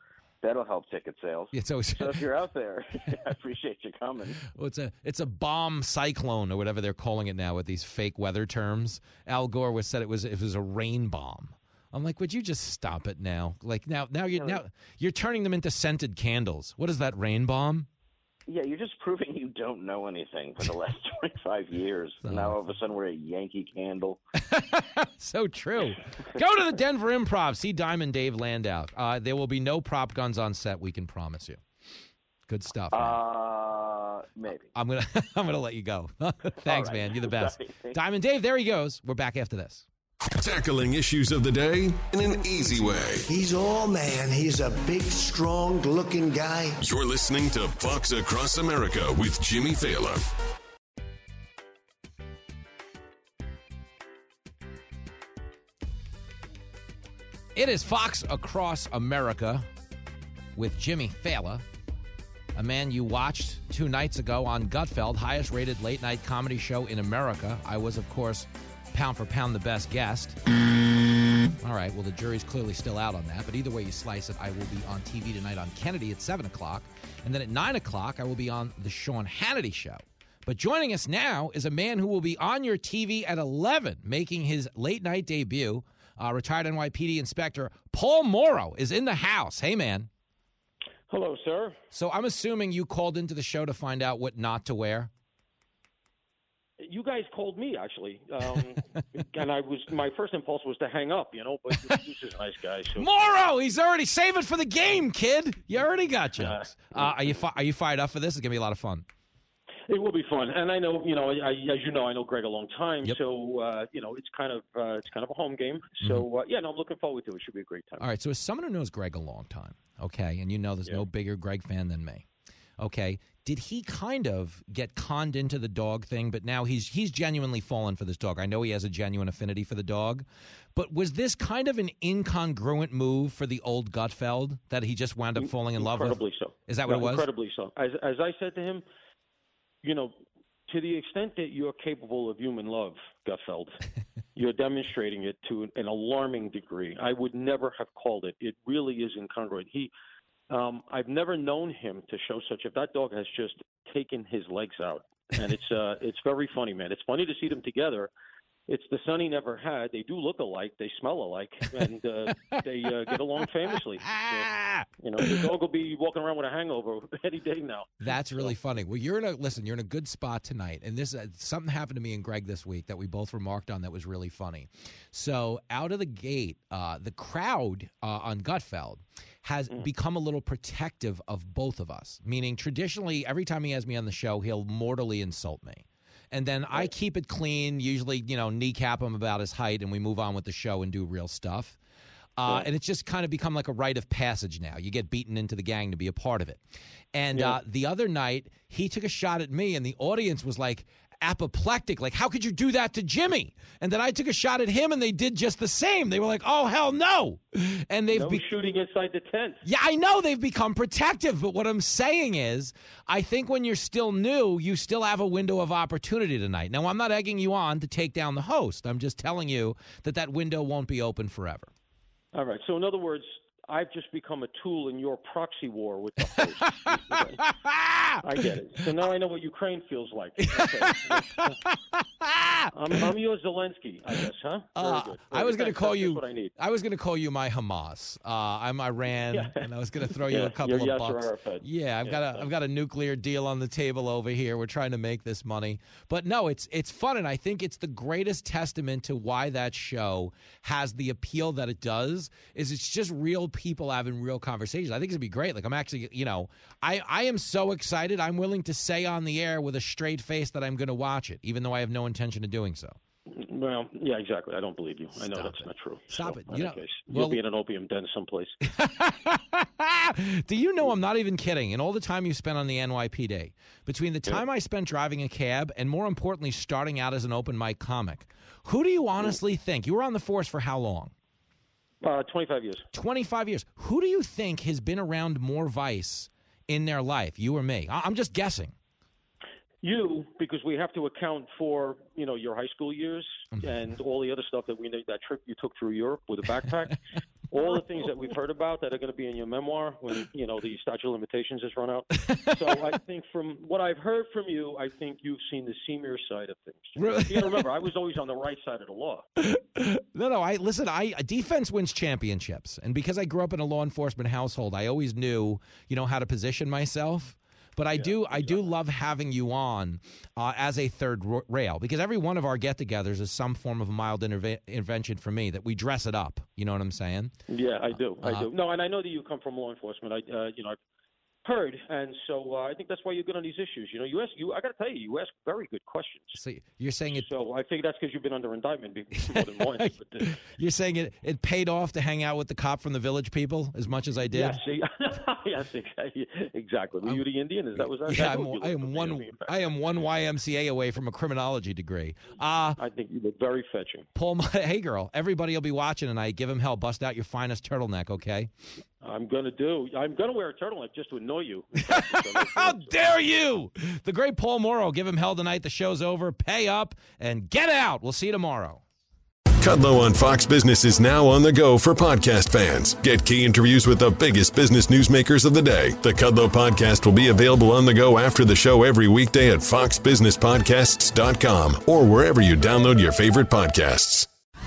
that'll help ticket sales. It's always- so if you're out there, *laughs* *laughs* I appreciate you coming. Well, it's a it's a bomb cyclone or whatever they're calling it now with these fake weather terms. Al Gore was said it was it was a rain bomb. I'm like, would you just stop it now? Like now now you're now you're turning them into scented candles. What is that rain bomb? Yeah, you're just proving you don't know anything for the last *laughs* 25 years. Now all of a sudden we're a Yankee Candle. *laughs* so true. Go to the Denver Improv. See Diamond Dave Landau. Uh, there will be no prop guns on set. We can promise you. Good stuff. man. Uh, maybe. I'm gonna *laughs* I'm gonna let you go. Thanks, right. man. You're the best. Sorry. Diamond Dave. There he goes. We're back after this. Tackling issues of the day in an easy way. He's all man. He's a big, strong looking guy. You're listening to Fox Across America with Jimmy Failla. It is Fox Across America with Jimmy Failla, a man you watched two nights ago on Gutfeld, highest rated late night comedy show in America. I was, of course, pound for pound the best guest. All right, well, the jury's clearly still out on that, but either way you slice it, I will be on TV tonight on Kennedy at 7 o'clock. And then at 9 o'clock, I will be on The Sean Hannity Show. But joining us now is a man who will be on your TV at 11, making his late night debut. Uh, retired NYPD Inspector Paul Mauro is in the house. Hey, man. Hello, sir. So I'm assuming you called into the show to find out what not to wear. You guys called me actually, um, *laughs* and I was my first impulse was to hang up, you know. But this is a nice guy. So. Mauro, he's already saving for the game, kid. You already got jokes. Uh, are you fi- are you fired up for this? It's gonna be a lot of fun. It will be fun, and I know you know, I, as you know, I know Greg a long time, so uh, you know, it's kind of uh, it's kind of a home game. So uh, yeah, no, I'm looking forward to it. It. Should be a great time. All right. So as someone who knows Greg a long time, okay, and you know there's no bigger Greg fan than me. Okay, did he kind of get conned into the dog thing? But now he's he's genuinely fallen for this dog. I know he has a genuine affinity for the dog, but was this kind of an incongruent move for the old Gutfeld that he just wound up falling in love with? Incredibly so. Is that what No, it was? Incredibly so. As as I said to him, you know, to the extent that you're capable of human love, Gutfeld, *laughs* you're demonstrating it to an alarming degree. I would never have called it. It really is incongruent. He, um, I've never known him to show such. If that dog has just taken his legs out, and it's uh, it's very funny, man. It's funny to see them together. It's the son he never had. They do look alike. They smell alike, and uh, *laughs* they uh, get along famously. So, you know, the dog will be walking around with a hangover *laughs* any day now. That's really funny. Well, you're in a listen. You're in a good spot tonight, and this uh, something happened to me and Greg this week that we both remarked on that was really funny. So out of the gate, uh, the crowd uh, on Gutfeld has become a little protective of both of us. Meaning, traditionally, every time he has me on the show, he'll mortally insult me. And then I keep it clean, usually, you know, kneecap him about his height, and we move on with the show and do real stuff. Uh, And it's just kind of become like a rite of passage now. You get beaten into the gang to be a part of it. And uh, the other night, he took a shot at me, and the audience was like apoplectic. Like, how could you do that to Jimmy? And then I took a shot at him, and they did just the same. They were like, oh, hell no. And they've no be- shooting inside the tent. yeah, I know they've become protective, but what I'm saying is, I think when you're still new, you still have a window of opportunity tonight. Now, I'm not egging you on to take down the host. I'm just telling you that that window won't be open forever. All right. So in other words, I've just become a tool in your proxy war with the host. *laughs* I get it. So now I know what Ukraine feels like. Okay. *laughs* I'm, I'm your Zelensky, I guess, huh? Very Uh, good. I was going to call you. what I need. I was going to call you my Hamas. Uh, I'm Iran, Yeah. and I was going to throw you Yeah, a couple of Yasser bucks. Yeah, I've Yeah, got a have got a nuclear deal on the table over here. We're trying to make this money, but no, it's it's fun, and I think it's the greatest testament to why that show has the appeal that it does. Is it's just real people having real conversations. I think gonna be great. Like I'm actually, you know, I I am so excited. I'm willing to say on the air with a straight face that I'm going to watch it, even though I have no intention of doing so. Well, yeah, exactly. I don't believe you. I know that's it. not true. Stop So, it. You know- case, well- you'll be in an opium den someplace. *laughs* Do you know I'm not even kidding? And all the time you spent on the NYPD, between the time I spent driving a cab and more importantly starting out as an open mic comic, who do you mm. honestly think you were on the force for how long? Uh, 25 years. 25 years. Who do you think has been around more vice in their life, you or me? I- I'm just guessing. You, because we have to account for you know your high school years Mm-hmm. and all the other stuff that we know that trip you took through Europe with a backpack, *laughs* all the things that we've heard about that are going to be in your memoir when you know the statute of limitations has run out. so I think from what I've heard from you, I think you've seen the senior side of things. Really? You gotta remember, I was always on the right side of the law. No, no. I listen. I defense wins championships, and because I grew up in a law enforcement household, I always knew, you know, how to position myself. But I do, I do love having you on uh, as a third ro- rail because every one of our get-togethers is some form of mild interve- intervention for me that we dress it up. You know what I'm saying? Yeah, I do. I Uh, do. No, and I know that you come from law enforcement. I, uh, you know, I've heard, and so uh, I think that's why you're good on these issues. You know, you ask, you, I got to tell you, you ask very good questions. So you're saying it. So I think that's because you've been under indictment more than *laughs* once. But, uh, *laughs* You're saying it. It paid off to hang out with the cop from the Village People as much as I did. yes, see, *laughs* yes, exactly. exactly. Were you the Indian? Is that was that? Yeah, I'm, I am one. I am one YMCA away from a criminology degree. Uh I think you look very fetching. Paul, hey girl, everybody will be watching tonight. Give him hell. Bust out your finest turtleneck, okay? I'm gonna do. I'm gonna wear a turtleneck just to annoy you. *laughs* How dare you? The great Paul Mauro. Give him hell tonight. The show's over. Pay up and get out. We'll see you tomorrow. Kudlow on Fox Business is now on the go for podcast fans. Get key interviews with the biggest business newsmakers of the day. The Kudlow podcast will be available on the go after the show every weekday at foxbusinesspodcasts.com or wherever you download your favorite podcasts.